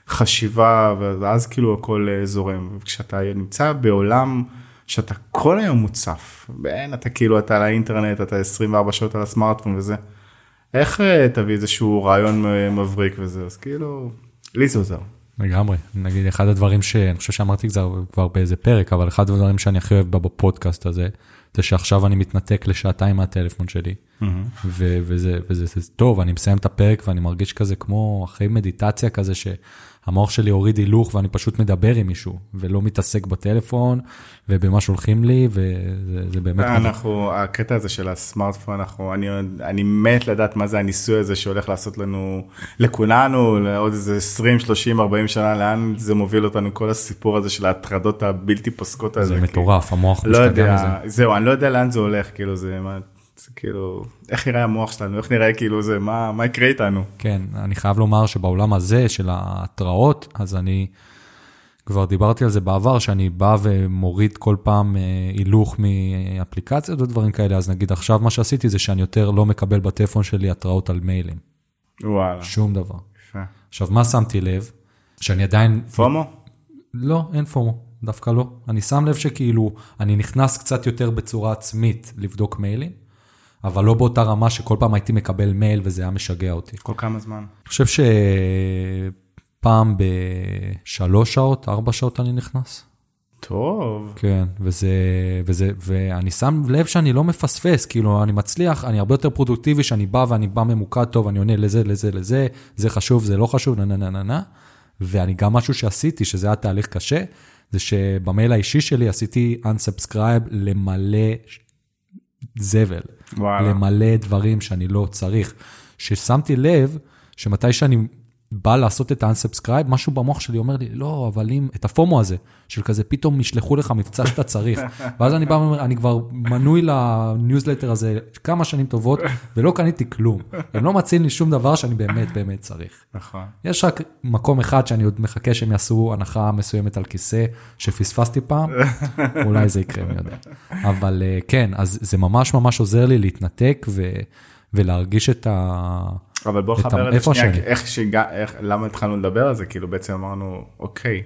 לחשיבה, ואז כאילו הכל אה, זורם. וכשאתה נמצא בעולם שאתה כל היום מוצף, ואין, אתה כאילו, אתה על האינטרנט, אתה 24 שעות על הסמארטפון וזה. איך אה, תביא איזשהו רעיון מבריק וזה, אז כאילו, לי זה עוזר. לגמרי, נגיד אחד הדברים שאני חושב שאמרתי כבר, כבר באיזה פרק, אבל אחד הדברים שאני הכי אוהב בפודקאסט הזה, זה שעכשיו אני מתנתק לשעתיים מהטלפון שלי, mm-hmm. ו- וזה, וזה, וזה טוב, אני מסיים את הפרק ואני מרגיש כזה כמו אחרי מדיטציה כזה, ש... המוח שלי הוריד הילוך ואני פשוט מדבר עם מישהו, ולא מתעסק בטלפון ובמה שולחים לי, וזה באמת... אנחנו, הקטע הזה של הסמארטפון, אנחנו, אני, אני מת לדעת מה זה הניסוי הזה שהולך לעשות לנו, לכולנו, לעוד איזה 20, 30, 40 שנה, לאן זה מוביל אותנו, כל הסיפור הזה של ההטרדות הבלתי פוסקות הזה. זה מטורף, המוח לא משתגע מזה. זהו, אני לא יודע לאן זה הולך, כאילו זה... זה כאילו, איך נראה המוח שלנו, איך נראה כאילו זה, מה, מה יקרה איתנו. כן, אני חייב לומר שבעולם הזה של ההתראות, אז אני כבר דיברתי על זה בעבר, שאני בא ומוריד כל פעם אה, הילוך מאפליקציות ודברים כאלה, אז נגיד עכשיו מה שעשיתי זה שאני יותר לא מקבל בטלפון שלי התראות על מיילים. וואלה. שום דבר. יפה. עכשיו, מה שמתי לב? שאני עדיין... פומו? לא, אין פומו, דווקא לא. אני שם לב שכאילו, אני נכנס קצת יותר בצורה עצמית לבדוק מיילים. אבל לא באותה רמה שכל פעם הייתי מקבל מייל וזה היה משגע אותי. כל כמה זמן? אני חושב שפעם בשלוש שעות, ארבע שעות אני נכנס. טוב. כן, וזה, וזה, ואני שם לב שאני לא מפספס, כאילו, אני מצליח, אני הרבה יותר פרודוקטיבי, שאני בא ואני בא ממוקד טוב, אני עונה לזה, לזה, לזה, זה חשוב, זה לא חשוב, נה נה נה נה נה. ואני גם משהו שעשיתי, שזה היה תהליך קשה, זה שבמייל האישי שלי עשיתי unsubscribe למלא זבל. וואלה. למלא דברים שאני לא צריך. ששמתי לב שמתי שאני בא לעשות את ה-unsubscribe, משהו במוח שלי אומר לי, לא, אבל אם, את ה FOMO הזה, של כזה, פתאום ישלחו לך מבצע שאתה צריך. <laughs> ואז אני בא ואומר, אני כבר מנוי לניוזלטר הזה כמה שנים טובות, ולא קניתי כלום. הם לא מציעים לי שום דבר שאני באמת באמת צריך. נכון. יש רק מקום אחד שאני עוד מחכה שהם יעשו הנחה מסוימת על כיסא שפספסתי פעם, <laughs> אולי זה יקרה, מי יודע. אבל אה, כן, אז זה ממש ממש עוזר לי להתנתק ו, ולהרגיש את ה... אבל בוא נחבר את זה שנייה, איך שהגע, איך, למה התחלנו לדבר על זה? כאילו בעצם אמרנו, אוקיי,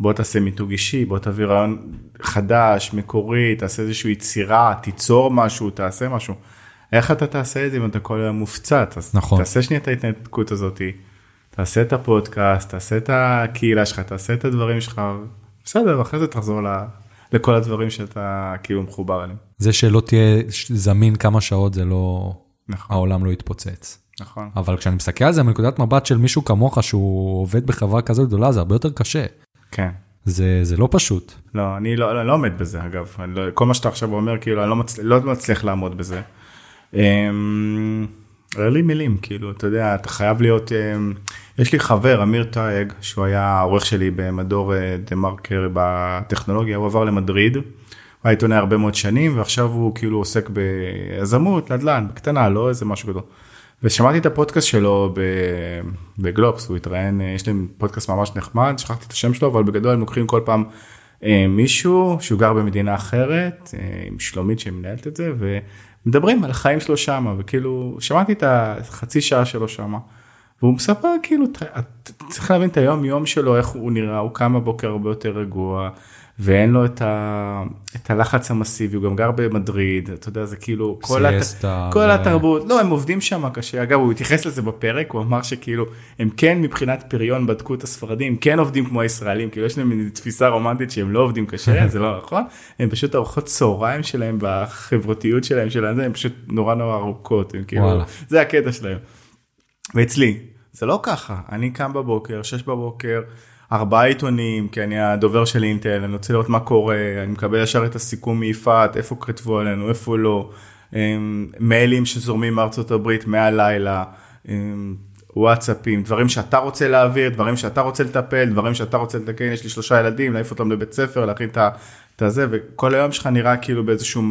בוא תעשה מיתוג אישי, בוא תביא רעיון חדש, מקורי, תעשה איזושהי יצירה, תיצור משהו, תעשה משהו. איך אתה תעשה את זה אם אתה כל היום מופצץ? אז נכון. תעשה שנייה את ההתנתקות הזאתי, תעשה את הפודקאסט, תעשה את הקהילה שלך, תעשה את הדברים שלך, בסדר, אחרי זה תחזור ל, לכל הדברים שאתה כאילו מחובר אליהם. זה שלא תהיה זמין כמה שעות, זה לא... נכון, העולם לא יתפוצץ. נכון. אבל כשאני מסתכל על זה מנקודת מבט של מישהו כמוך שהוא עובד בחברה כזאת גדולה, זה הרבה יותר קשה. כן. זה, זה לא פשוט. לא, אני לא, לא, לא עומד בזה אגב, לא, כל מה שאתה עכשיו אומר, כאילו, אני לא, מצ, לא מצליח לעמוד בזה. אמ, אין לי מילים, כאילו, אתה יודע, אתה חייב להיות, אמ, יש לי חבר, אמיר טייג, שהוא היה העורך שלי במדור אה, דה מרקר בטכנולוגיה, הוא עבר למדריד, הוא היה עיתונאי הרבה מאוד שנים, ועכשיו הוא כאילו עוסק ביזמות, נדל"ן, בקטנה, לא איזה משהו גדול. ושמעתי את הפודקאסט שלו בגלובס, הוא התראיין, אה, יש להם פודקאסט ממש נחמד, שכחתי את השם שלו, אבל בגדול הם לוקחים כל פעם אה, מישהו שהוא גר במדינה אחרת, אה, עם שלומית שמנהלת את זה, ומדברים על החיים שלו שמה, וכאילו, שמעתי את החצי שעה שלו שמה, והוא מספר כאילו, צריך להבין את היום יום שלו, איך הוא נראה, הוא קם בבוקר הרבה יותר רגוע, ואין לו את, ה... את הלחץ המסיבי, הוא גם גר במדריד, אתה יודע, זה כאילו, כל, הת... כל התרבות, לא, הם עובדים שם קשה, אגב, הוא התייחס לזה בפרק, הוא אמר שכאילו, הם כן מבחינת פריון בדקו את הספרדים, כן עובדים כמו הישראלים, כאילו יש להם תפיסה רומנטית שהם לא עובדים קשה, <laughs> זה לא נכון, הם פשוט ארוחות צהריים שלהם בחברתיות שלהם, שלהם, הם פשוט נורא נורא ארוכות, הם כאילו, וואלה. זה הקטע שלהם. ואצלי, זה לא ככה, אני קם בבוקר, שש בבוקר, ארבעה עיתונים, כי אני הדובר של אינטל, אני רוצה לראות מה קורה, אני מקבל ישר את הסיכום מיפעת, איפה כתבו עלינו, איפה לא, אמ, מיילים שזורמים מארצות הברית מהלילה, אמ, וואטסאפים, דברים שאתה רוצה להעביר, דברים שאתה רוצה לטפל, דברים שאתה רוצה לתקן, יש לי שלושה ילדים, להעיף אותם לבית ספר, להכין את הזה, וכל היום שלך נראה כאילו באיזשהו,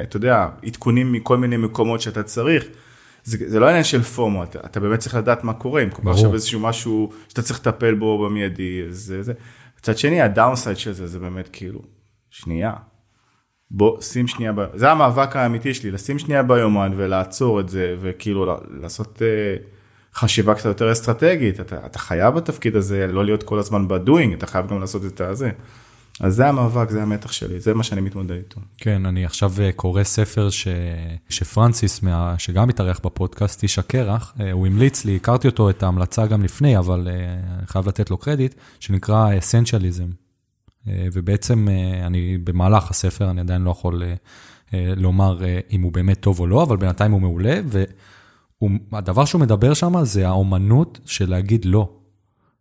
אתה יודע, עדכונים מכל מיני מקומות שאתה צריך. זה, זה לא עניין של פומו, אתה, אתה באמת צריך לדעת מה קורה, אם קורה. עכשיו איזשהו משהו שאתה צריך לטפל בו במיידי, זה זה. מצד שני, הדאונסייד של זה, זה באמת כאילו, שנייה. בוא, שים שנייה, ב... זה המאבק האמיתי שלי, לשים שנייה ביומן ולעצור את זה, וכאילו לעשות אה, חשיבה קצת יותר אסטרטגית, אתה, אתה חייב בתפקיד הזה לא להיות כל הזמן בדואינג, אתה חייב גם לעשות את הזה. אז זה המאבק, זה המתח שלי, זה מה שאני מתמודד איתו. כן, אני עכשיו אה, קורא ספר ש... שפרנסיס, מה... שגם התארח בפודקאסט, איש הקרח, אה, הוא המליץ לי, הכרתי אותו, את ההמלצה גם לפני, אבל אה, אני חייב לתת לו קרדיט, שנקרא אסנציאליזם. ובעצם אני במהלך הספר, אני עדיין לא יכול לומר אם הוא באמת טוב או לא, אבל בינתיים הוא מעולה, והדבר שהוא מדבר שם זה האומנות של להגיד לא.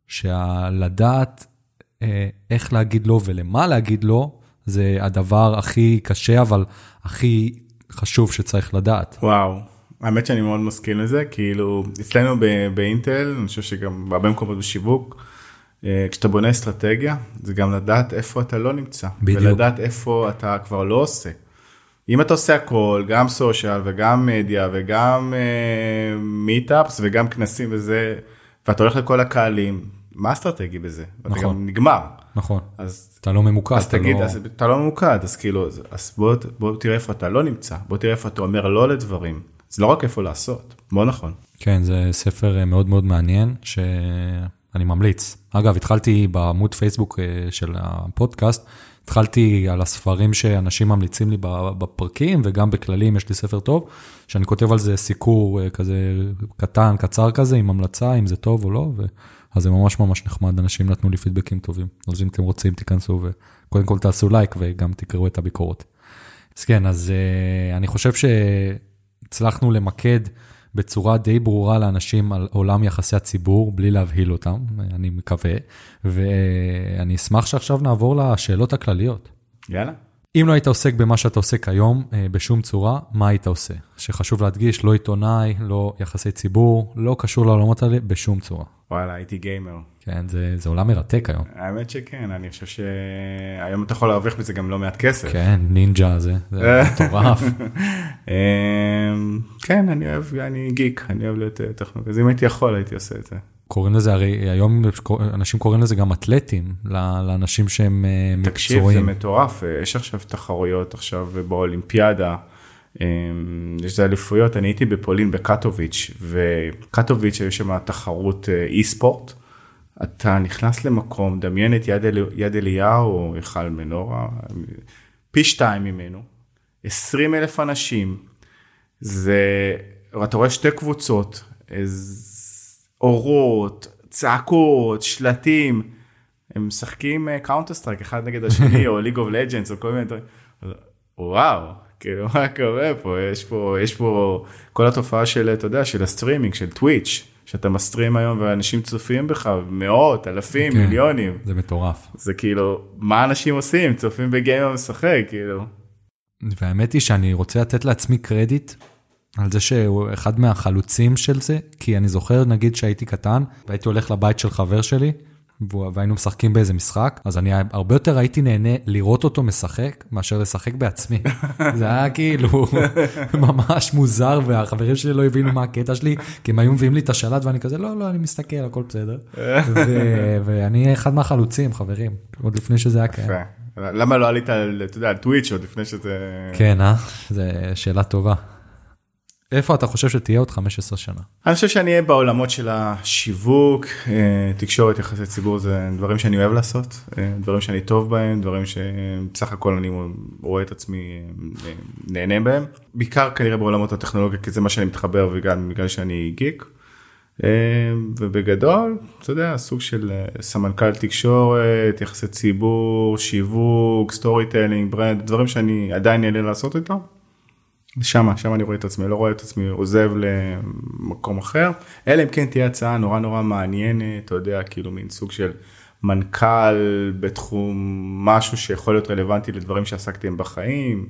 שלדעת איך להגיד לא ולמה להגיד לא, זה הדבר הכי קשה, אבל הכי חשוב שצריך לדעת. וואו, האמת שאני מאוד מסכים לזה, כאילו, אצלנו באינטל, אני חושב שגם בהרבה מקומות בשיווק, אה, כשאתה בונה אסטרטגיה, זה גם לדעת איפה אתה לא נמצא. בדיוק. ולדעת איפה אתה כבר לא עושה. אם אתה עושה הכל, גם סושיאל וגם מדיה וגם מיטאפס וגם כנסים וזה, ואתה הולך לכל הקהלים, מה אסטרטגי בזה? נכון. גם נגמר. נכון. אז אתה לא ממוקד, אז אתה תגיד, לא... אז אתה לא ממוקד, אז כאילו, אז- אז בוא, בוא תראה איפה אתה לא נמצא, בוא תראה איפה אתה אומר לא לדברים. זה לא רק איפה לעשות, מאוד נכון. כן, זה ספר אה, מאוד מאוד מעניין, שאני ממליץ. אגב, התחלתי בעמוד פייסבוק אה, של הפודקאסט, התחלתי על הספרים שאנשים ממליצים לי בפרקים, וגם בכללים יש לי ספר טוב, שאני כותב על זה סיקור אה, כזה קטן, קצר כזה, עם המלצה, אם זה טוב או לא, ו... אז זה ממש ממש נחמד, אנשים נתנו לי פידבקים טובים. אז אם אתם רוצים, תיכנסו וקודם כל תעשו לייק וגם תקראו את הביקורות. אז כן, אז uh, אני חושב שהצלחנו למקד בצורה די ברורה לאנשים על עולם יחסי הציבור, בלי להבהיל אותם, אני מקווה, ואני אשמח שעכשיו נעבור לשאלות הכלליות. יאללה. אם לא היית עוסק במה שאתה עוסק היום, אה, בשום צורה, מה היית עושה? שחשוב להדגיש, לא עיתונאי, לא יחסי ציבור, לא קשור לעולמות האלה בשום צורה. וואלה, הייתי גיימר. כן, זה, זה עולם מרתק היום. האמת שכן, אני חושב שהיום אתה יכול להרוויח בזה גם לא מעט כסף. כן, נינג'ה זה, זה <laughs> מטורף. אמ, כן, אני אוהב, אני גיק, אני אוהב להיות אה, טכנולוגיה, אז אם הייתי יכול הייתי עושה את זה. קוראים לזה, הרי היום אנשים קוראים לזה גם אתלטים, לאנשים שהם אה, מקצועיים. תקשיב, זה מטורף, אה, יש עכשיו תחרויות עכשיו באולימפיאדה. אמ, יש זה אליפויות, אני הייתי בפולין בקטוביץ', וקטוביץ' יש שם תחרות אי ספורט. אתה נכנס למקום, דמיין את יד, אל, יד אליהו היכל מנורה, פי שתיים ממנו, 20 אלף אנשים, זה, אתה רואה שתי קבוצות, אורות, צעקות, שלטים, הם משחקים Counter Strike אחד נגד השני <laughs> או League of Legends או כל מיני דברים, וואו, כאילו מה קורה פה, יש פה, יש פה כל התופעה של, אתה יודע, של הסטרימינג, של טוויץ'. שאתה מסטרים היום ואנשים צופים בך, מאות, אלפים, כן, מיליונים. זה מטורף. זה כאילו, מה אנשים עושים? צופים בגיימר משחק, כאילו. והאמת היא שאני רוצה לתת לעצמי קרדיט על זה שהוא אחד מהחלוצים של זה, כי אני זוכר, נגיד שהייתי קטן, והייתי הולך לבית של חבר שלי, והיינו משחקים באיזה משחק, אז אני הרבה יותר הייתי נהנה לראות אותו משחק, מאשר לשחק בעצמי. <laughs> זה היה כאילו <laughs> ממש מוזר, והחברים שלי לא הבינו מה הקטע שלי, כי הם היו מביאים לי את השלט, ואני כזה, לא, לא, אני מסתכל, הכל בסדר. <laughs> ואני אחד מהחלוצים, חברים, עוד לפני שזה היה קיים. למה לא עלית, אתה יודע, על טוויץ' עוד לפני שזה... כן, אה? זו שאלה טובה. איפה אתה חושב שתהיה עוד 15 שנה? אני חושב שאני אהיה בעולמות של השיווק, אה, תקשורת, יחסי ציבור, זה דברים שאני אוהב לעשות, אה, דברים שאני טוב בהם, דברים שבסך הכל אני רואה את עצמי אה, נהנה בהם. בעיקר כנראה בעולמות הטכנולוגיה, כי זה מה שאני מתחבר וגם בגלל שאני גיק. ובגדול, אתה יודע, סוג של סמנכ"ל תקשורת, יחסי ציבור, שיווק, storytelling, brand, דברים שאני עדיין נהנה לעשות איתם. שמה, שמה אני רואה את עצמי, לא רואה את עצמי עוזב למקום אחר, אלא אם כן תהיה הצעה נורא נורא מעניינת, אתה יודע, כאילו מין סוג של מנכ"ל בתחום משהו שיכול להיות רלוונטי לדברים שעסקתי בחיים,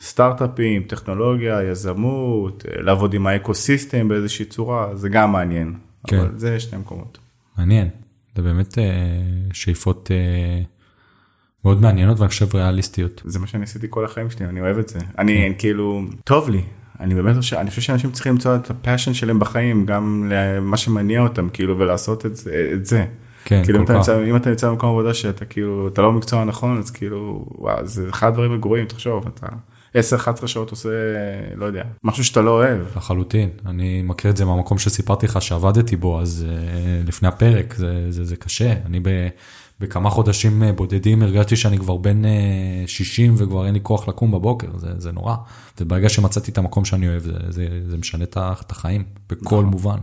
סטארט-אפים, טכנולוגיה, יזמות, לעבוד עם ה ecosystem באיזושהי צורה, זה גם מעניין, כן. אבל זה שני מקומות. מעניין, זה באמת אה, שאיפות אה, מאוד מעניינות ואני חושב ריאליסטיות. זה מה שאני עשיתי כל החיים שלי, אני אוהב את זה. אני כן. כאילו, טוב לי. אני באמת חושב, אני חושב שאנשים צריכים למצוא את הפאשן שלהם בחיים, גם למה שמניע אותם, כאילו, ולעשות את זה. את זה. כן, כאילו, כל כך. אם אתה נמצא במקום עבודה שאתה כאילו, אתה לא במקצוע הנכון, אז כאילו, וואו, זה אחד הדברים הגרועים, תחשוב, אתה 10-11 שעות עושה, לא יודע, משהו שאתה לא אוהב. לחלוטין, אני מכיר את זה מהמקום שסיפרתי לך שעבדתי בו, אז uh, לפני הפרק, זה, זה, זה קשה. אני ב... בכמה חודשים אה, בודדים הרגשתי שאני כבר בן 60 אה, וכבר אין לי כוח לקום בבוקר, זה, זה נורא. וברגע שמצאתי את המקום שאני אוהב, זה, זה, זה משנה את החיים בכל נכון. מובן,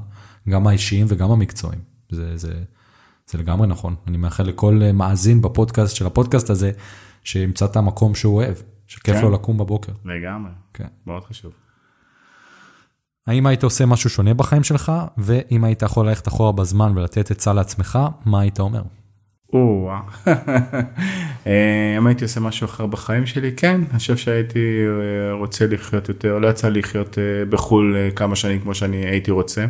גם האישיים וגם המקצועיים. זה, זה, זה לגמרי נכון. אני מאחל לכל אה, מאזין בפודקאסט של הפודקאסט הזה, שימצא את המקום שהוא אוהב, שכיף כן. לו לקום בבוקר. לגמרי, כן. מאוד חשוב. האם היית עושה משהו שונה בחיים שלך, ואם היית יכול ללכת אחורה בזמן ולתת עצה לעצמך, מה היית אומר? או <laughs> אה, אם הייתי עושה משהו אחר בחיים שלי, כן, אני חושב שהייתי אה, רוצה לחיות יותר, לא יצא לי לחיות אה, בחו"ל כמה שנים כמו שאני הייתי רוצה.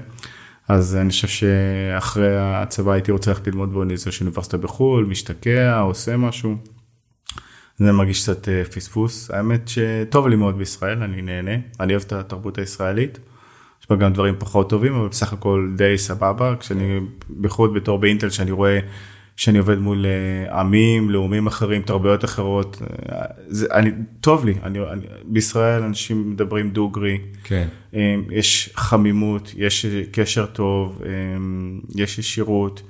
אז אני חושב שאחרי הצבא הייתי רוצה ללכת ללמוד באוניברסיטה של אוניברסיטה בחו"ל, משתקע, עושה משהו. זה מרגיש קצת פספוס. האמת שטוב לי מאוד בישראל, אני נהנה, אני אוהב את התרבות הישראלית. יש בה גם דברים פחות טובים, אבל בסך הכל די סבבה. כשאני, בייחוד בתור באינטל, שאני רואה שאני עובד מול אה, עמים, לאומים אחרים, תרבויות אחרות. אה, זה, אני, טוב לי, אני, אני, בישראל אנשים מדברים דוגרי, כן. אה, יש חמימות, יש קשר טוב, יש ישירות,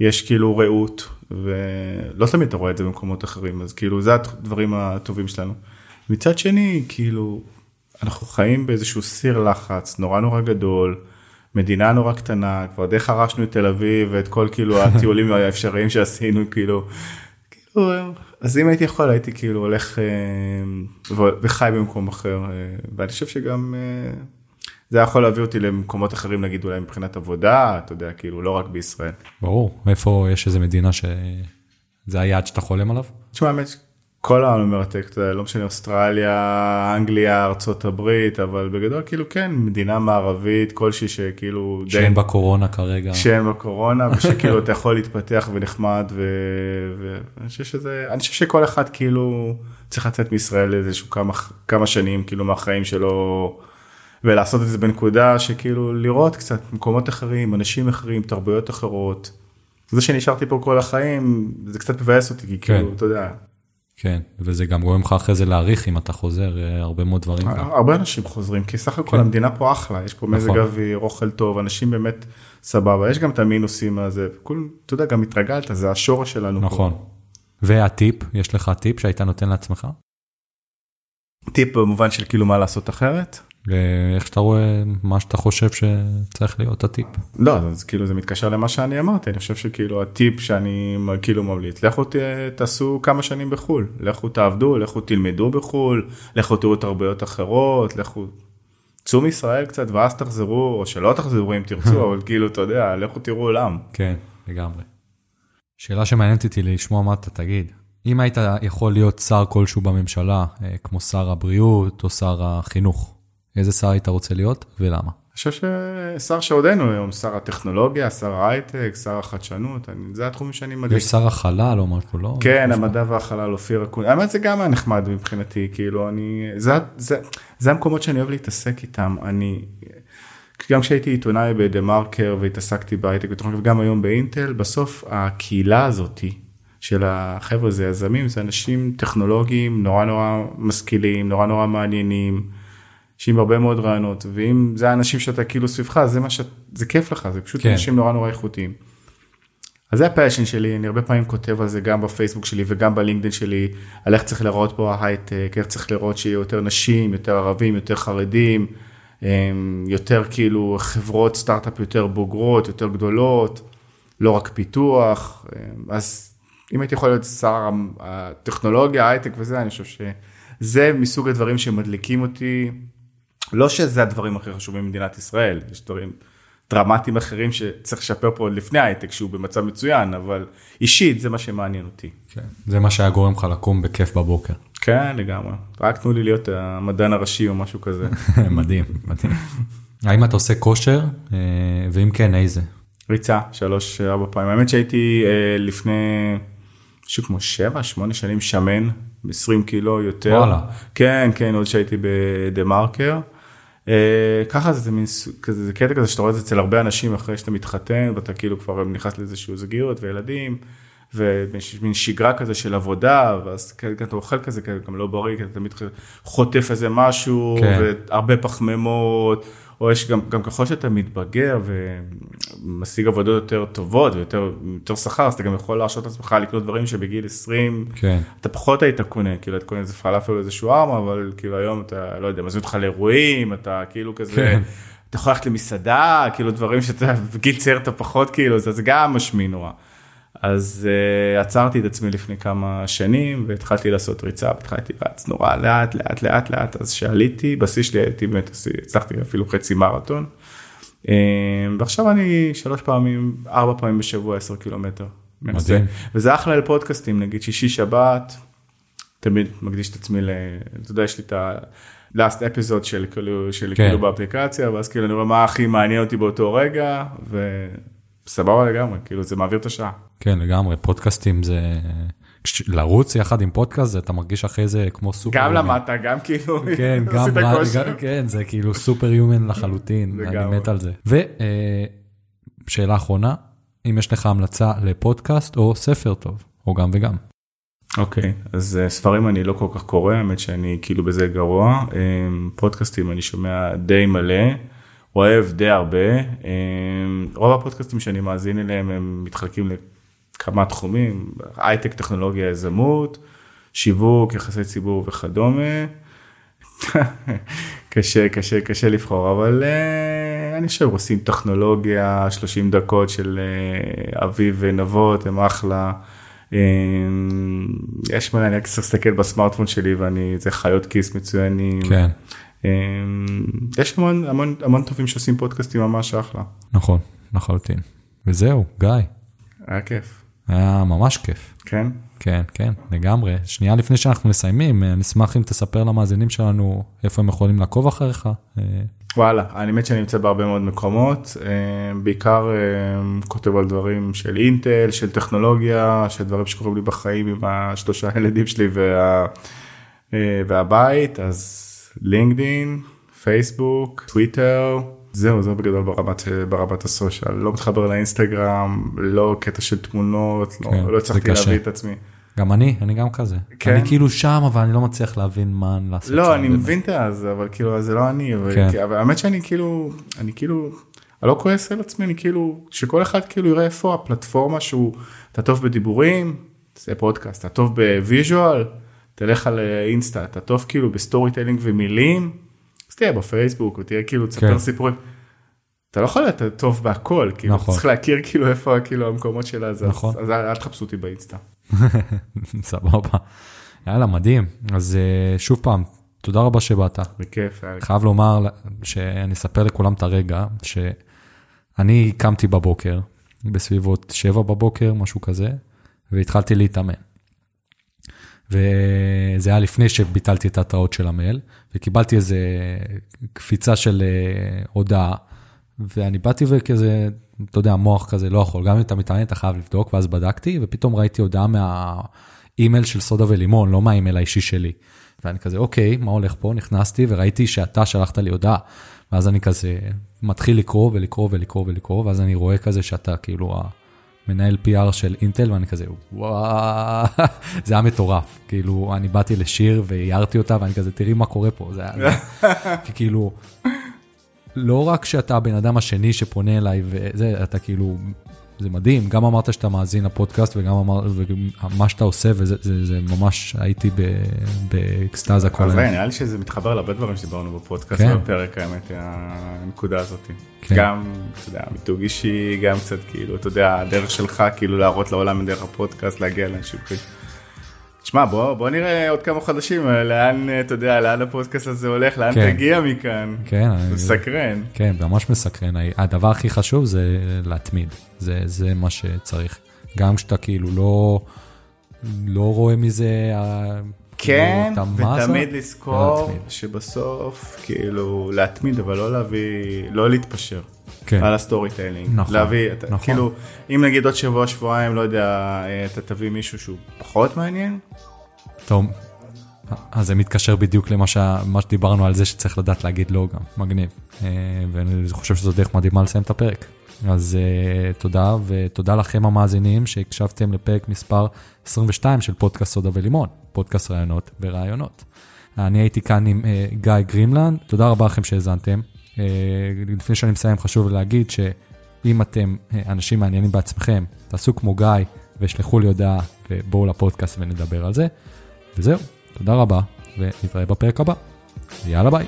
יש כאילו רעות, ולא תמיד אתה רואה את זה במקומות אחרים, אז כאילו זה הדברים הטובים שלנו. מצד שני, כאילו, אנחנו חיים באיזשהו סיר לחץ נורא נורא גדול, מדינה נורא קטנה, כבר די חרשנו את תל אביב ואת כל כאילו הטיולים <laughs> האפשריים שעשינו, כאילו, כאילו, אז אם הייתי יכול הייתי כאילו הולך אה, וחי במקום אחר, אה, ואני חושב שגם אה, זה יכול להביא אותי למקומות אחרים, נגיד אולי מבחינת עבודה, אתה יודע, כאילו, לא רק בישראל. ברור, איפה יש איזה מדינה שזה היעד שאתה חולם עליו? תשמע, האמת, כל העולם מרתק, אתה יודע, לא משנה אוסטרליה, אנגליה, ארצות הברית, אבל בגדול כאילו כן, מדינה מערבית כלשהי שכאילו... שאין בה קורונה כרגע. שאין בה קורונה, ושכאילו אתה יכול להתפתח ונחמד, ואני חושב שזה, אני חושב שכל אחד כאילו צריך לצאת מישראל איזשהו כמה, כמה שנים כאילו מהחיים שלו, ולעשות את זה בנקודה שכאילו לראות קצת מקומות אחרים, אנשים אחרים, תרבויות אחרות. זה שנשארתי פה כל החיים, זה קצת מבאס אותי, כי כן. כאילו, אתה יודע. כן, וזה גם גורם לך אחרי זה להעריך אם אתה חוזר אה, הרבה מאוד דברים. הרבה אנשים חוזרים, כי סך הכל כן. המדינה פה אחלה, יש פה מזג נכון. אוויר, אוכל טוב, אנשים באמת סבבה, יש גם את המינוסים הזה, אתה יודע, גם התרגלת, זה השורש שלנו נכון. פה. והטיפ, יש לך טיפ שהיית נותן לעצמך? טיפ במובן של כאילו מה לעשות אחרת? ואיך שאתה רואה מה שאתה חושב שצריך להיות הטיפ. לא, אז כאילו זה מתקשר למה שאני אמרתי, אני חושב שכאילו הטיפ שאני כאילו ממליץ, לכו תעשו כמה שנים בחו"ל, לכו תעבדו, לכו תלמדו בחו"ל, לכו תראו תרבויות אחרות, לכו צאו מישראל קצת ואז תחזרו, או שלא תחזרו אם תרצו, <laughs> אבל כאילו, אתה יודע, לכו תראו עולם. כן, לגמרי. שאלה שמעניינת אותי לשמוע מה אתה תגיד. אם היית יכול להיות שר כלשהו בממשלה, אה, כמו שר הבריאות או שר החינוך, איזה שר היית רוצה להיות ולמה? אני חושב ששר שעודנו היום, שר הטכנולוגיה, שר ההייטק, שר החדשנות, אני, זה התחומים שאני מדליק. יש שר החלל או משהו, לא? כן, המדע והחלל, אופיר אקוני, האמת זה גם היה נחמד מבחינתי, כאילו אני, זה, זה, זה המקומות שאני אוהב להתעסק איתם, אני, גם כשהייתי עיתונאי בדה מרקר והתעסקתי בהייטק וגם היום באינטל, בסוף הקהילה הזאתי של החבר'ה זה יזמים, זה אנשים טכנולוגיים נורא נורא משכילים, נורא נורא מעניינים. שעם הרבה מאוד רעיונות ואם זה האנשים שאתה כאילו סביבך זה מה שזה כיף לך זה פשוט כן. אנשים נורא נורא איכותיים. אז זה ה passion שלי אני הרבה פעמים כותב על זה גם בפייסבוק שלי וגם בלינקדאין שלי על איך צריך לראות פה ההייטק איך צריך לראות שיהיו יותר נשים יותר ערבים יותר חרדים אמ, יותר כאילו חברות סטארט-אפ יותר בוגרות יותר גדולות לא רק פיתוח אמ, אז אם הייתי יכול להיות שר הטכנולוגיה הייטק וזה אני חושב שזה מסוג הדברים שמדליקים אותי לא שזה הדברים הכי חשובים במדינת ישראל, יש דברים דרמטיים אחרים שצריך לשפר פה עוד לפני ההייטק שהוא במצב מצוין, אבל אישית זה מה שמעניין אותי. כן, זה מה שהיה גורם לך לקום בכיף בבוקר. כן, לגמרי. רק תנו לי להיות המדען הראשי או משהו כזה. <laughs> מדהים, מדהים. האם אתה עושה כושר, אה, ואם כן, איזה? ריצה, שלוש, ארבע פעמים. האמת שהייתי אה, לפני משהו כמו שבע, שמונה שנים שמן, 20 קילו יותר. וואלה. כן, כן, עוד שהייתי בדה מרקר. אה, ככה זה מין כזה זה קטע כזה שאתה רואה את זה אצל הרבה אנשים אחרי שאתה מתחתן ואתה כאילו כבר נכנס לאיזשהו זוגיות וילדים ומין שגרה כזה של עבודה ואז אתה אוכל כזה גם לא בריא כי אתה תמיד חוטף איזה משהו כן. והרבה פחמימות. או יש גם, גם ככל שאתה מתבגר ומשיג עבודות יותר טובות ויותר יותר שכר, אז אתה גם יכול להרשות לעצמך לקנות דברים שבגיל 20, כן. אתה פחות היית קונה, כאילו אתה קונה איזה פלאפל או איזשהו ארם, אבל כאילו היום אתה, לא יודע, מזמין אותך לאירועים, אתה כאילו כזה, כן. אתה יכול ללכת למסעדה, כאילו דברים שאתה בגיל צעיר אתה פחות, כאילו, זה, זה גם משמין נורא. אז uh, עצרתי את עצמי לפני כמה שנים והתחלתי לעשות ריצה, התחלתי רץ נורא לאט לאט לאט לאט, אז שעליתי, בשיא שלי הייתי באמת, הצלחתי אפילו חצי מרתון. Uh, ועכשיו אני שלוש פעמים, ארבע פעמים בשבוע, עשר קילומטר. מדהים. וזה אחלה לפודקאסטים, נגיד שישי שבת, תמיד מקדיש את עצמי ל... אתה יודע, יש לי את ה... last episode של כאילו, של כן. כאילו באפליקציה, ואז כאילו אני רואה מה הכי מעניין אותי באותו רגע, וסבבה לגמרי, כאילו זה מעביר את השעה. כן, לגמרי, פודקאסטים זה... לרוץ יחד עם פודקאסט, אתה מרגיש אחרי זה כמו סופר גם למדת, גם כאילו, כן, <laughs> גם, גם, כן, זה כאילו סופר יומן לחלוטין, אני מת על זה. ושאלה אה, אחרונה, אם יש לך המלצה לפודקאסט או ספר טוב, או גם וגם. אוקיי, okay, אז uh, ספרים אני לא כל כך קורא, האמת שאני כאילו בזה גרוע. Um, פודקאסטים אני שומע די מלא, אוהב די הרבה. Um, רוב הפודקאסטים שאני מאזין אליהם הם מתחלקים כמה תחומים, הייטק, טכנולוגיה, יזמות, שיווק, יחסי ציבור וכדומה. <laughs> קשה, קשה, קשה לבחור, אבל uh, אני חושב עושים טכנולוגיה, 30 דקות של uh, אביב ונבות, הם אחלה. Um, יש מה, אני רק צריך להסתכל בסמארטפון שלי ואני, זה חיות כיס מצוינים. כן. Um, יש המון, המון, המון טובים שעושים פודקאסטים ממש אחלה. נכון, לחלוטין. וזהו, גיא. היה כיף. היה ממש כיף. כן? כן, כן, לגמרי. שנייה לפני שאנחנו מסיימים, אני אשמח אם תספר למאזינים שלנו איפה הם יכולים לעקוב אחריך. אה, וואלה, אני האמת שאני נמצא בהרבה מאוד מקומות, אה, בעיקר אה, כותב על דברים של אינטל, של טכנולוגיה, של דברים שקורים לי בחיים עם השלושה <laughs> ילדים שלי וה, והבית, אז לינקדין, פייסבוק, טוויטר, זהו, זה בגדול ברמת, ברמת הסושיאל, לא מתחבר לאינסטגרם, לא קטע של תמונות, לא, כן, לא הצלחתי להביא את עצמי. גם אני, אני גם כזה. כן? אני כאילו שם, אבל אני לא מצליח להבין מה לעשות שם. לא, אני באמת. מבין את זה, אבל כאילו, זה לא אני, אבל, כן. אבל האמת שאני כאילו, אני כאילו, אני לא כועס על עצמי, אני כאילו, שכל אחד כאילו יראה איפה הפלטפורמה שהוא, אתה טוב בדיבורים, זה פודקאסט, אתה טוב ב visual, תלך על אה, אינסטה, אתה טוב כאילו ב storytelling ומילים, אז תהיה בפייסבוק, או תהיה כאילו, תספר כן. סיפורים. אתה לא יכול להיות טוב בהכל, כאילו, נכון. צריך להכיר כאילו איפה כאילו המקומות של הזה, נכון. אז, אז אל תחפשו אותי באינסטה. <laughs> סבבה. יאללה, מדהים. אז אה, שוב פעם, תודה רבה שבאת. בכיף, היה לי חייב לומר שאני אספר לכולם את הרגע שאני קמתי בבוקר, בסביבות שבע בבוקר, משהו כזה, והתחלתי להתאמן. וזה היה לפני שביטלתי את ההתראות של המייל, וקיבלתי איזה קפיצה של אה, הודעה, ואני באתי וכזה, אתה יודע, המוח כזה לא יכול, גם אם אתה מתעניין אתה חייב לבדוק, ואז בדקתי, ופתאום ראיתי הודעה מהאימייל של סודה ולימון, לא מהאימייל האישי שלי. ואני כזה, אוקיי, מה הולך פה? נכנסתי וראיתי שאתה שלחת לי הודעה. ואז אני כזה מתחיל לקרוא ולקרוא ולקרוא ולקרוא, ואז אני רואה כזה שאתה כאילו המנהל PR של אינטל, ואני כזה, וואו, זה היה מטורף. כאילו, אני באתי לשיר והערתי אותה, ואני כזה, תראי מה קורה פה. זה היה, כי כאילו, לא רק שאתה הבן אדם השני שפונה אליי, וזה, אתה כאילו, זה מדהים, גם אמרת שאתה מאזין לפודקאסט וגם אמרת, ומה שאתה עושה, וזה זה, זה ממש, הייתי ב- באקסטזה כל היום. נראה לי שזה מתחבר להרבה דברים שדיברנו בפודקאסט, כן. בפרק האמת, הנקודה הזאת. כן. גם, אתה יודע, מיתוג אישי, גם קצת כאילו, אתה יודע, הדרך שלך כאילו להראות לעולם דרך הפודקאסט, להגיע לאנשים תשמע, בוא, בוא נראה עוד כמה חודשים, אה, לאן, אה, אתה יודע, לאן הפודקאסט הזה הולך, לאן כן. תגיע מכאן. כן, מסקרן. כן, ממש מסקרן. הדבר הכי חשוב זה להתמיד, זה, זה מה שצריך. גם כשאתה כאילו לא, לא רואה מזה... אה, כן, המאזה, ותמיד לזכור ולהתמיד. שבסוף, כאילו, להתמיד, אבל לא להביא, לא להתפשר. כן, על ה storytelling. נכון, להביא, אתה, נכון. כאילו, אם נגיד עוד שבוע, שבועיים, לא יודע, אה, אתה תביא מישהו שהוא פחות מעניין, טוב. אז זה מתקשר בדיוק למה ש... שדיברנו על זה שצריך לדעת להגיד לא גם, מגניב. אה, ואני חושב שזו דרך מדהימה לסיים את הפרק. אז אה, תודה, ותודה לכם המאזינים שהקשבתם לפרק מספר 22 של פודקאסט סודה ולימון, פודקאסט רעיונות ורעיונות. אני הייתי כאן עם אה, גיא גרימלנד, תודה רבה לכם שהאזנתם. אה, לפני שאני מסיים חשוב להגיד שאם אתם אה, אנשים מעניינים בעצמכם, תעשו כמו גיא ושלחו לי הודעה ובואו לפודקאסט ונדבר על זה. וזהו, תודה רבה, ונתראה בפרק הבא. יאללה ביי.